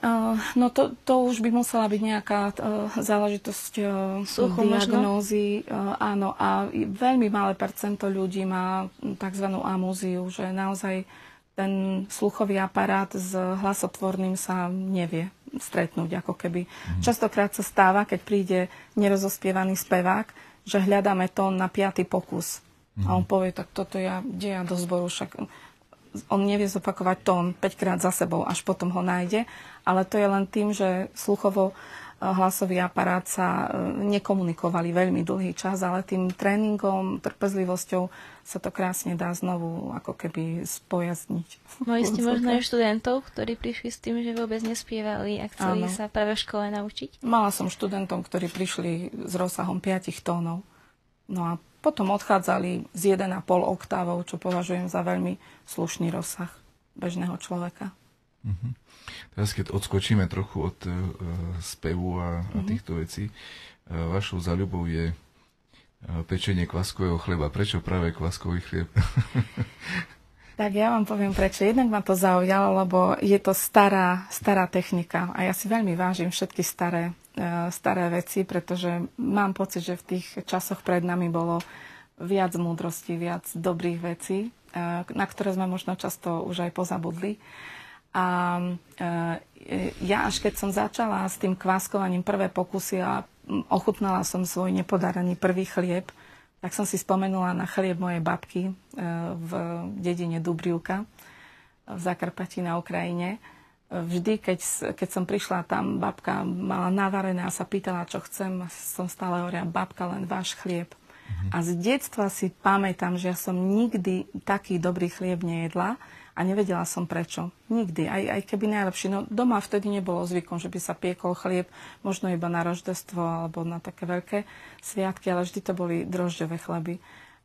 Uh, no to, to už by musela byť nejaká uh, záležitosť uh, diagnózy. Uh, áno, a veľmi malé percento ľudí má tzv. amúziu, že naozaj ten sluchový aparát s hlasotvorným sa nevie stretnúť, ako keby. Mm. Častokrát sa stáva, keď príde nerozospievaný spevák, že hľadáme tón na piatý pokus. Mm. A on povie, tak toto ja, kde ja do zboru, však on nevie zopakovať tón 5 krát za sebou, až potom ho nájde, ale to je len tým, že sluchovo hlasový aparát sa e, nekomunikovali veľmi dlhý čas, ale tým tréningom, trpezlivosťou sa to krásne dá znovu ako keby spojazniť. Mali ste možno aj študentov, ktorí prišli s tým, že vôbec nespievali a chceli Áno. sa práve v škole naučiť? Mala som študentov, ktorí prišli s rozsahom 5 tónov. No a potom odchádzali z 1,5 oktávov, čo považujem za veľmi slušný rozsah bežného človeka. Mm-hmm. Teraz keď odskočíme trochu od uh, spevu a, mm-hmm. a mhm. týchto vecí, uh, vašou záľubou je uh, pečenie kvaskového chleba. Prečo práve kvaskový chlieb? tak ja vám poviem prečo. Jednak ma to zaujalo, lebo je to stará, stará technika a ja si veľmi vážim všetky staré, staré veci, pretože mám pocit, že v tých časoch pred nami bolo viac múdrosti, viac dobrých vecí, na ktoré sme možno často už aj pozabudli. A e, ja až keď som začala s tým kváskovaním prvé pokusy a ochutnala som svoj nepodarený prvý chlieb, tak som si spomenula na chlieb mojej babky e, v dedine Dubrivka v Zakarpati na Ukrajine. Vždy, keď, keď som prišla tam, babka mala navarené a sa pýtala, čo chcem, som stále hovorila, babka, len váš chlieb. Mhm. A z detstva si pamätám, že ja som nikdy taký dobrý chlieb nejedla a nevedela som prečo. Nikdy, aj, aj keby najlepší. No doma vtedy nebolo zvykom, že by sa piekol chlieb, možno iba na roždestvo alebo na také veľké sviatky, ale vždy to boli drožďové chleby.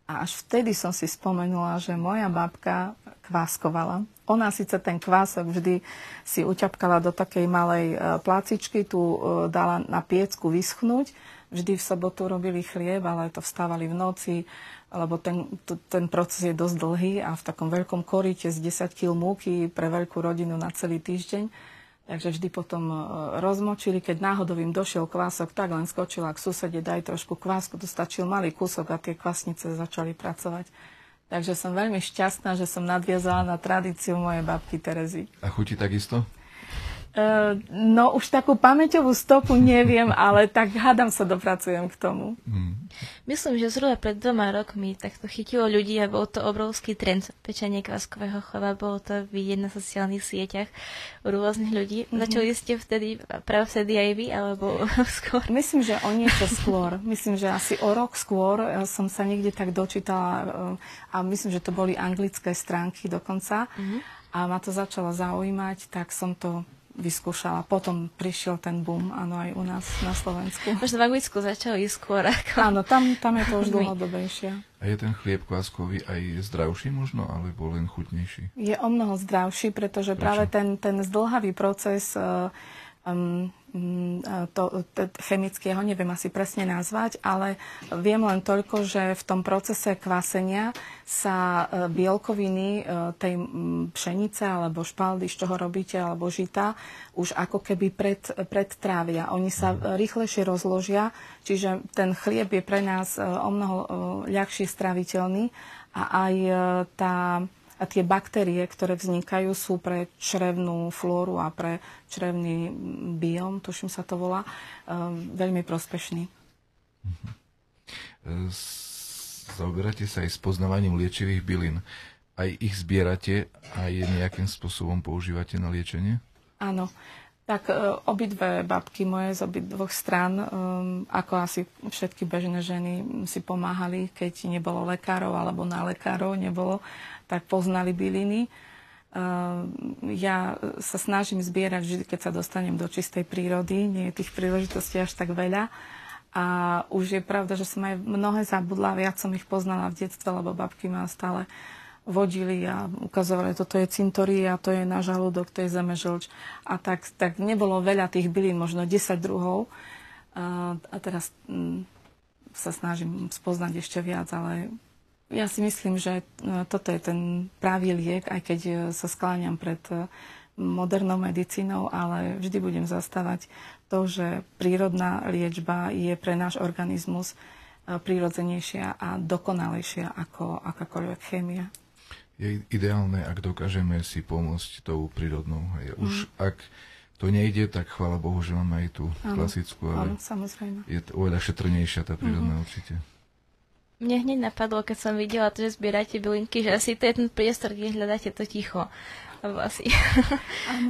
A až vtedy som si spomenula, že moja babka kváskovala. Ona síce ten kvások vždy si uťapkala do takej malej e, plácičky, tu e, dala na piecku vyschnúť. Vždy v sobotu robili chlieb, ale to vstávali v noci, lebo ten, to, ten proces je dosť dlhý a v takom veľkom koríte z 10 kg múky pre veľkú rodinu na celý týždeň. Takže vždy potom e, rozmočili, keď náhodou im došiel kvások, tak len skočila k susede, daj trošku kvásku, to stačil malý kúsok a tie kvasnice začali pracovať. Takže som veľmi šťastná, že som nadviazala na tradíciu mojej babky Terezy. A chutí takisto? Uh, no už takú pamäťovú stopu neviem, ale tak hádam sa dopracujem k tomu. Hmm. Myslím, že zhruba pred dvoma rokmi tak to chytilo ľudí a bol to obrovský trend pečenie kváskového chleba. Bolo to vidieť na sociálnych sieťach u rôznych ľudí. Mm-hmm. Začali ste vtedy, práve vtedy aj vy, alebo skôr? Myslím, že o niečo skôr. Myslím, že asi o rok skôr som sa niekde tak dočítala a myslím, že to boli anglické stránky dokonca. Mm-hmm. A ma to začalo zaujímať, tak som to vyskúšala. Potom prišiel ten boom, áno, aj u nás na Slovensku. Možno v Anglicku začali skôr. Ako... Áno, tam, tam je to už dlhodobejšie. A je ten chlieb kváskový aj zdravší možno, alebo len chutnejší? Je o mnoho zdravší, pretože Prečo? práve ten, ten zdlhavý proces uh, um, to, to, chemicky, ho neviem asi presne nazvať, ale viem len toľko, že v tom procese kvásenia sa e, bielkoviny e, tej pšenice alebo špaldy, z čoho robíte, alebo žita, už ako keby pred, predtrávia. Oni sa rýchlejšie rozložia, čiže ten chlieb je pre nás e, o mnoho ľahšie straviteľný a aj tá a tie baktérie, ktoré vznikajú, sú pre črevnú flóru a pre črevný biom, tuším sa to volá, um, veľmi prospešný. Uh-huh. Zaoberáte sa aj s poznávaním liečivých bylín. Aj ich zbierate a je nejakým spôsobom používate na liečenie? Áno. Tak e, obidve babky moje z obidvoch strán, um, ako asi všetky bežné ženy, si pomáhali, keď nebolo lekárov alebo na lekárov nebolo tak poznali byliny. Ja sa snažím zbierať vždy, keď sa dostanem do čistej prírody. Nie je tých príležitostí až tak veľa. A už je pravda, že som aj mnohé zabudla, viac som ich poznala v detstve, lebo babky ma stále vodili a ukazovali, toto je cintoria, to je na žalúdok, to je zemežlč. A tak, tak nebolo veľa tých bylín, možno 10 druhov. A, a teraz m, mm, sa snažím spoznať ešte viac, ale ja si myslím, že e, toto je ten pravý liek, aj keď e, sa skláňam pred e, modernou medicínou, ale vždy budem zastávať to, že prírodná liečba je pre náš organizmus prírodzenejšia a dokonalejšia ako akákoľvek chémia. Je ideálne, ak dokážeme si pomôcť tou prírodnou. Už mm. ak to nejde, tak chvála Bohu, že máme aj tú áno, klasickú, ale áno, samozrejme. je oveľa šetrnejšia tá prírodná mm-hmm. určite. Mne hneď napadlo, keď som videla to, že zbierate bylinky, že asi to je ten priestor, kde hľadáte to ticho. Lebo asi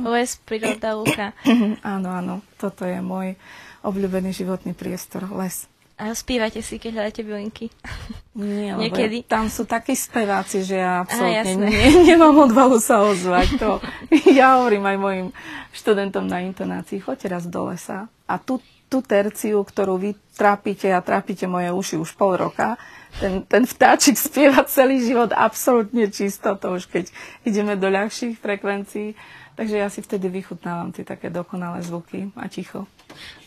les, príroda, lúka. áno, áno. Toto je môj obľúbený životný priestor, les. A spívate si, keď hľadáte bylinky? Nie, Niekedy? tam sú takí speváci, že ja absolútne ne, nemám odvahu sa ozvať. To, ja hovorím aj mojim študentom na intonácii, choďte raz do lesa a tu tú terciu, ktorú vy trápite a trápite moje uši už pol roka, ten, ten vtáčik spieva celý život absolútne čisto, to už keď ideme do ľahších frekvencií. Takže ja si vtedy vychutnávam tie také dokonalé zvuky a ticho.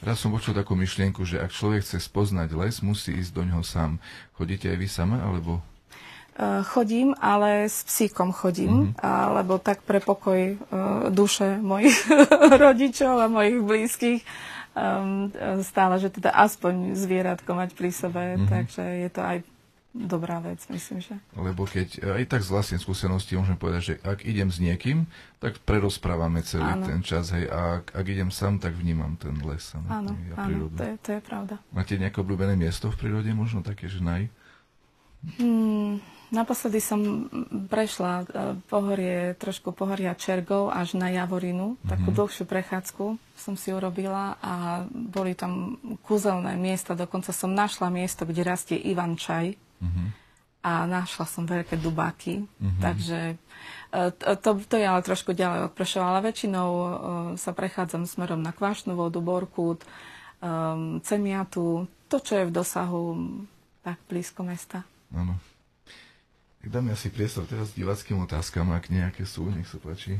Raz som počul takú myšlienku, že ak človek chce spoznať les, musí ísť do ňoho sám. Chodíte aj vy sama, alebo e, chodím, ale s psíkom chodím, mm-hmm. lebo tak pre pokoj uh, duše mojich rodičov a mojich blízkych um, stále, že teda aspoň zvieratko mať pri sebe, mm-hmm. takže je to aj dobrá vec, myslím, že. Lebo keď aj tak z vlastnej skúsenosti môžem povedať, že ak idem s niekým, tak prerozprávame celý áno. ten čas, hej, a ak, ak idem sám, tak vnímam ten les. Áno, áno, áno to, je, to je pravda. Máte nejaké obľúbené miesto v prírode, možno také, že naj? Hmm, Naposledy som prešla e, pohorie, trošku pohoria Čergov až na Javorinu, mm-hmm. takú dlhšiu prechádzku som si urobila a boli tam kúzelné miesta, dokonca som našla miesto, kde rastie Ivan čaj mm-hmm. a našla som veľké dubáky, mm-hmm. takže e, to, to je ale trošku ďalej od Prešova, ale väčšinou uh, sa prechádzam smerom na Kvašnú vodu, Borkút, um, Cemiatu, to, čo je v dosahu tak blízko mesta. Áno. Tak dáme asi priestor teraz divackým otázkam, ak nejaké sú, nech sa páči.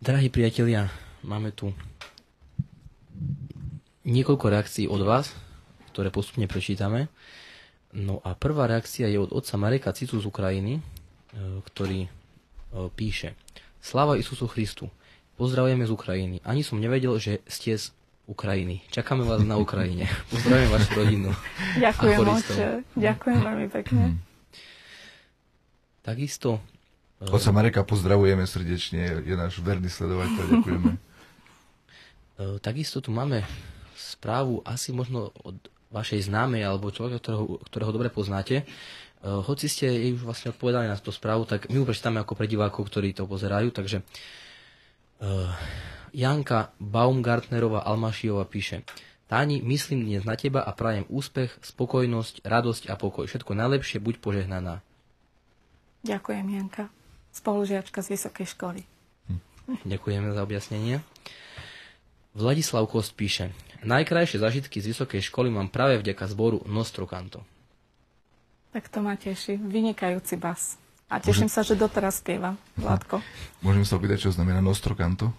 Drahí priatelia, máme tu niekoľko reakcií od vás, ktoré postupne prečítame. No a prvá reakcia je od otca Mareka Cicu z Ukrajiny, e, ktorý e, píše Sláva Isusu Christu. Pozdravujeme z Ukrajiny. Ani som nevedel, že ste z Ukrajiny. Čakáme vás na Ukrajine. Pozdravujem vašu rodinu. Ďakujem moc. Ďakujem veľmi pekne. Takisto Oca Mareka pozdravujeme srdečne, je náš verný sledovateľ, ďakujeme. Takisto tu máme správu asi možno od vašej známej alebo človeka, ktorého, ktorého dobre poznáte. Hoci ste jej už vlastne odpovedali na tú správu, tak my ju prečítame ako pre divákov, ktorí to pozerajú. Takže uh, Janka Baumgartnerová Almašiová píše Táni, myslím dnes na teba a prajem úspech, spokojnosť, radosť a pokoj. Všetko najlepšie, buď požehnaná. Ďakujem, Janka spolužiačka z vysokej školy. Ďakujeme za objasnenie. Vladislav Kost píše, najkrajšie zažitky z vysokej školy mám práve vďaka zboru Nostrokanto. Tak to ma teší. Vynikajúci bas. A teším Môžem... sa, že doteraz spievam, Vládko. Môžem sa opýtať, čo znamená Nostrokanto?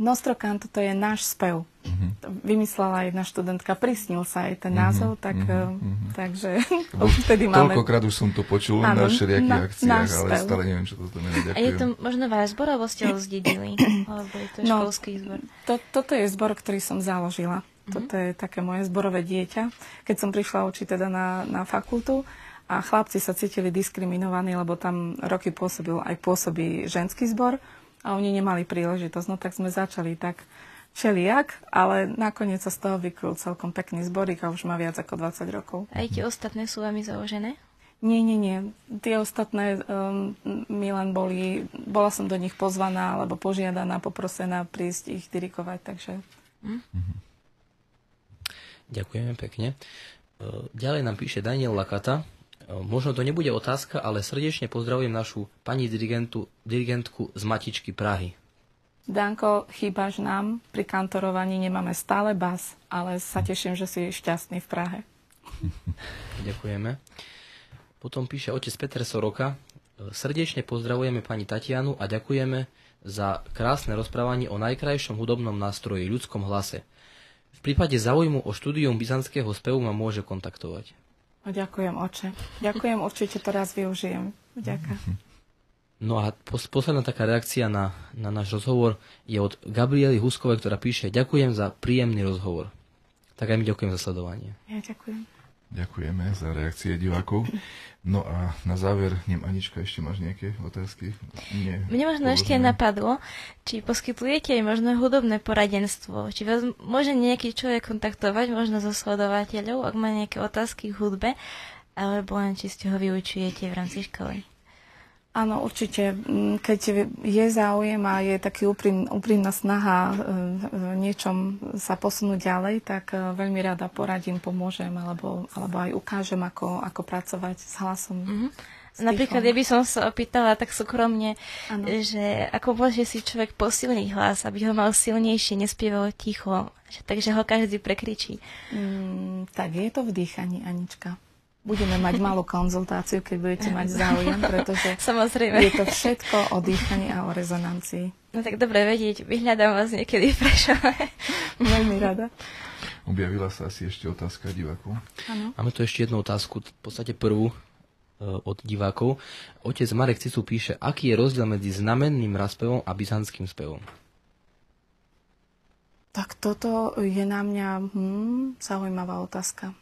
Nostrokanto to je náš spev. Uh-huh. Vymyslela jedna študentka, prisnil sa aj ten názov, uh-huh. tak, uh-huh. takže vtedy máme... Toľkokrát už som to počul ano, na všelijakých na, akciách, ale spev. stále neviem, čo to znamená. Ďakujem. A je to možno váš zbor, alebo ste ho zdedili? alebo je to no, školský zbor? To, toto je zbor, ktorý som založila. Uh-huh. Toto je také moje zborové dieťa. Keď som prišla učiť teda na, na fakultu, a chlapci sa cítili diskriminovaní, lebo tam roky pôsobil aj pôsobí ženský zbor a oni nemali príležitosť. No tak sme začali tak všelijak, ale nakoniec sa z toho vykryl celkom pekný zborík a už má viac ako 20 rokov. A tie ostatné sú vami založené? Nie, nie, nie. Tie ostatné um, mi len boli, bola som do nich pozvaná alebo požiadaná, poprosená prísť ich dirikovať, takže... Hm? Ďakujeme pekne. Ďalej nám píše Daniel Lakata, Možno to nebude otázka, ale srdečne pozdravujem našu pani dirigentu, dirigentku z Matičky Prahy. Danko, chýbaš nám. Pri kantorovaní nemáme stále bas, ale sa teším, že si šťastný v Prahe. Ďakujeme. Potom píše otec Peter Soroka. Srdečne pozdravujeme pani Tatianu a ďakujeme za krásne rozprávanie o najkrajšom hudobnom nástroji, ľudskom hlase. V prípade záujmu o štúdium byzantského spevu ma môže kontaktovať. No, ďakujem, oče. Ďakujem, určite to raz využijem. Ďakujem. No a posledná taká reakcia na, na náš rozhovor je od Gabriely Huskovej, ktorá píše Ďakujem za príjemný rozhovor. Tak aj my ďakujem za sledovanie. Ja ďakujem. Ďakujeme za reakcie divákov. No a na záver, neviem, Anička, ešte máš nejaké otázky? Nie. Mne možno ešte napadlo, či poskytujete aj možno hudobné poradenstvo. Či vás môže nejaký človek kontaktovať, možno zo sledovateľov, ak má nejaké otázky k hudbe, alebo len či ste ho vyučujete v rámci školy. Áno, určite. Mm, keď je záujem a je taký úprim, úprimná snaha e, v niečom sa posunúť ďalej, tak e, veľmi rada poradím, pomôžem alebo, alebo aj ukážem, ako, ako pracovať s hlasom. Mm-hmm. Napríklad, ja by som sa opýtala tak súkromne, ano. že ako môže si človek posilniť hlas, aby ho mal silnejšie, nespieval ticho, takže ho každý prekričí. Mm, tak je to v dýchaní, Anička budeme mať malú konzultáciu, keď budete mať záujem, pretože Samozrejme. je to všetko o dýchaní a o rezonancii. No tak dobre vedieť, vyhľadám vás niekedy v Veľmi rada. Objavila sa asi ešte otázka divákov. Máme tu ešte jednu otázku, v podstate prvú e, od divákov. Otec Marek Cicu píše, aký je rozdiel medzi znamenným raspevom a byzantským spevom? Tak toto je na mňa hm, zaujímavá otázka.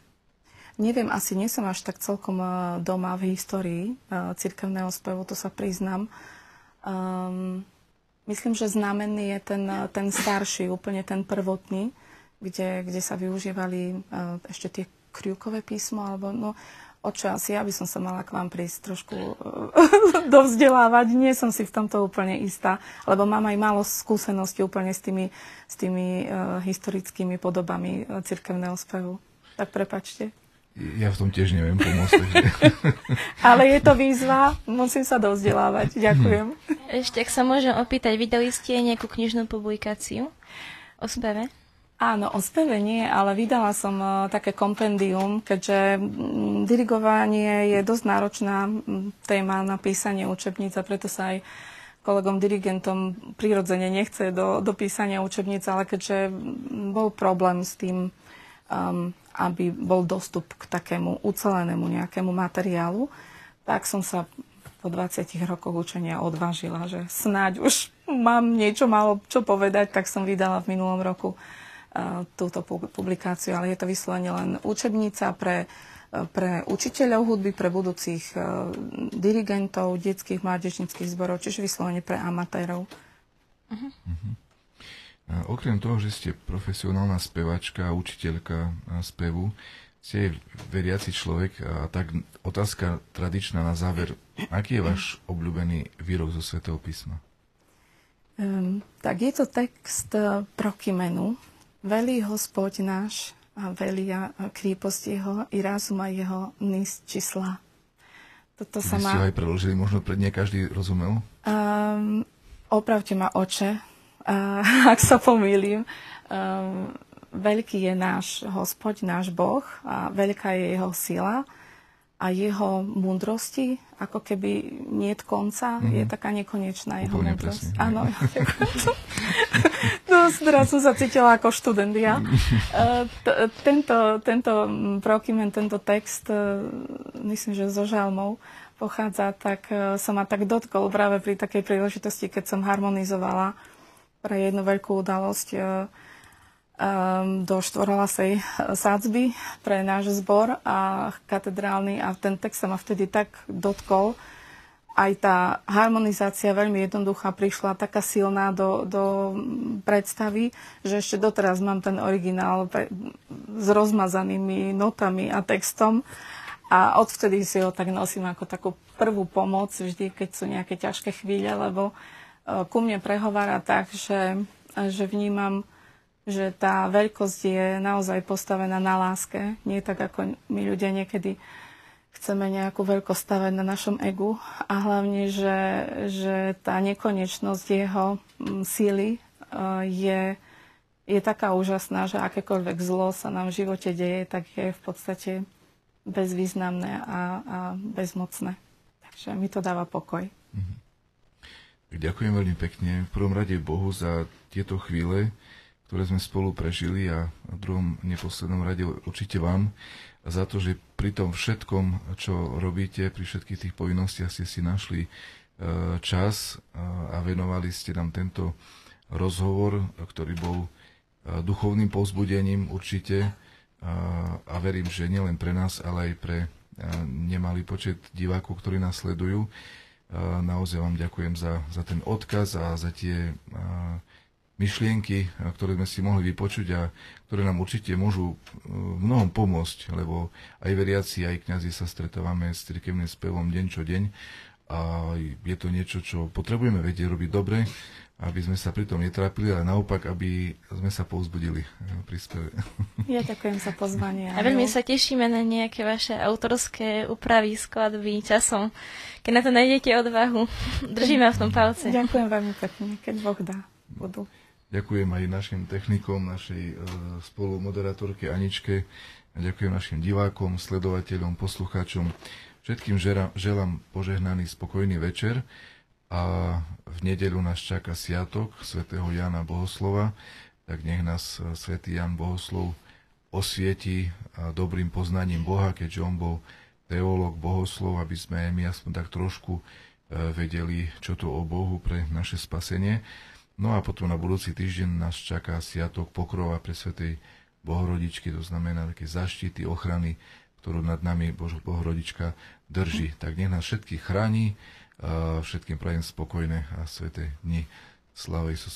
Neviem, asi nie som až tak celkom eh, doma v histórii uh, cirkevného spevu, to sa priznám. Um, myslím, že znamenný je ten, eh, ten starší, úplne ten prvotný, kde, kde sa využívali ešte tie kriukové písmo, alebo no, oče, asi ja by som sa mala k vám prísť trošku dovzdelávať. Nie som si v tomto úplne istá, lebo mám aj málo skúseností úplne s tými, s tými uh, historickými podobami cirkevného spevu. Tak prepačte. Ja v tom tiež neviem pomôcť. Ale je to výzva, musím sa dovzdelávať. Ďakujem. Ešte, ak sa môžem opýtať, vydali ste nejakú knižnú publikáciu o speve? Áno, o speve nie, ale vydala som uh, také kompendium, keďže um, dirigovanie je dosť náročná téma na písanie učebnice, preto sa aj kolegom dirigentom prirodzene nechce do, do písania učebnice, ale keďže bol problém s tým um, aby bol dostup k takému ucelenému nejakému materiálu, tak som sa po 20 rokoch učenia odvážila, že snáď už mám niečo malo čo povedať, tak som vydala v minulom roku uh, túto publikáciu, ale je to vyslovene len učebnica pre pre učiteľov hudby, pre budúcich dirigentov, detských, mládežnických zborov, čiže vyslovene pre amatérov. Uh-huh. Uh-huh. Okrem toho, že ste profesionálna spevačka a učiteľka spevu, ste veriaci človek a tak otázka tradičná na záver. Aký je váš obľúbený výrok zo svätého písma? Um, tak je to text uh, Prokimenu. Velí hospod náš a velia kríposť jeho i razuma jeho nis čísla. Toto sa má... ste aj preložili, možno pre nie každý rozumel? Um, opravte ma oče, ak sa pomýlim. Um, veľký je náš hospod, náš Boh a veľká je jeho sila a jeho múdrosti, ako keby nie konca, mm-hmm. je taká nekonečná jeho Úplne múdrosť. Presne. Áno, no, teraz som sa cítila ako študent ja. Uh, tento, tento prokymen, tento text, uh, myslím, že zo žalmov pochádza, tak uh, sa ma tak dotkol práve pri takej príležitosti, keď som harmonizovala pre jednu veľkú udalosť um, do štvorhlasej sádzby pre náš zbor a katedrálny a ten text sa ma vtedy tak dotkol. Aj tá harmonizácia veľmi jednoduchá prišla, taká silná do, do predstavy, že ešte doteraz mám ten originál pre, s rozmazanými notami a textom. A odvtedy si ho tak nosím ako takú prvú pomoc vždy, keď sú nejaké ťažké chvíle, lebo uh, ku mne prehovára tak, že, že vnímam že tá veľkosť je naozaj postavená na láske. Nie tak, ako my ľudia niekedy chceme nejakú veľkosť stavať na našom egu a hlavne, že, že tá nekonečnosť jeho mm, síly e, je, je taká úžasná, že akékoľvek zlo sa nám v živote deje, tak je v podstate bezvýznamné a, a bezmocné. Takže mi to dáva pokoj. Ďakujem veľmi pekne. V prvom rade Bohu za tieto chvíle, ktoré sme spolu prežili a v druhom neposlednom rade určite vám za to, že pri tom všetkom, čo robíte, pri všetkých tých povinnostiach ste si našli e, čas e, a venovali ste nám tento rozhovor, ktorý bol e, duchovným povzbudením určite a verím, že nielen pre nás, ale aj pre nemalý počet divákov, ktorí nás sledujú. Naozaj vám ďakujem za, za ten odkaz a za tie myšlienky, ktoré sme si mohli vypočuť a ktoré nám určite môžu v mnohom pomôcť, lebo aj veriaci, aj kňazi sa stretávame s cirkevným spevom deň čo deň a je to niečo, čo potrebujeme vedieť robiť dobre, aby sme sa pri tom netrápili, ale naopak, aby sme sa povzbudili pri speve. Ja ďakujem za pozvanie. A veľmi sa tešíme na nejaké vaše autorské úpravy, skladby časom. Keď na to nájdete odvahu, držíme v tom palce. Ďakujem veľmi pekne, keď Boh dá. Budú. Ďakujem aj našim technikom, našej e, spolumoderátorke Aničke. A ďakujem našim divákom, sledovateľom, poslucháčom. Všetkým želám požehnaný spokojný večer a v nedeľu nás čaká sviatok svätého Jana Bohoslova, tak nech nás e, svätý Jan Bohoslov osvieti dobrým poznaním Boha, keďže on bol teológ, bohoslov, aby sme my aspoň tak trošku e, vedeli, čo to o Bohu pre naše spasenie. No a potom na budúci týždeň nás čaká Sviatok pokrova pre Svetej Bohorodičky, to znamená také zaštity, ochrany, ktorú nad nami Božo Bohorodička drží. Tak nech nás všetkých chráni, všetkým prajem spokojné a sveté dni. Sláva Isusu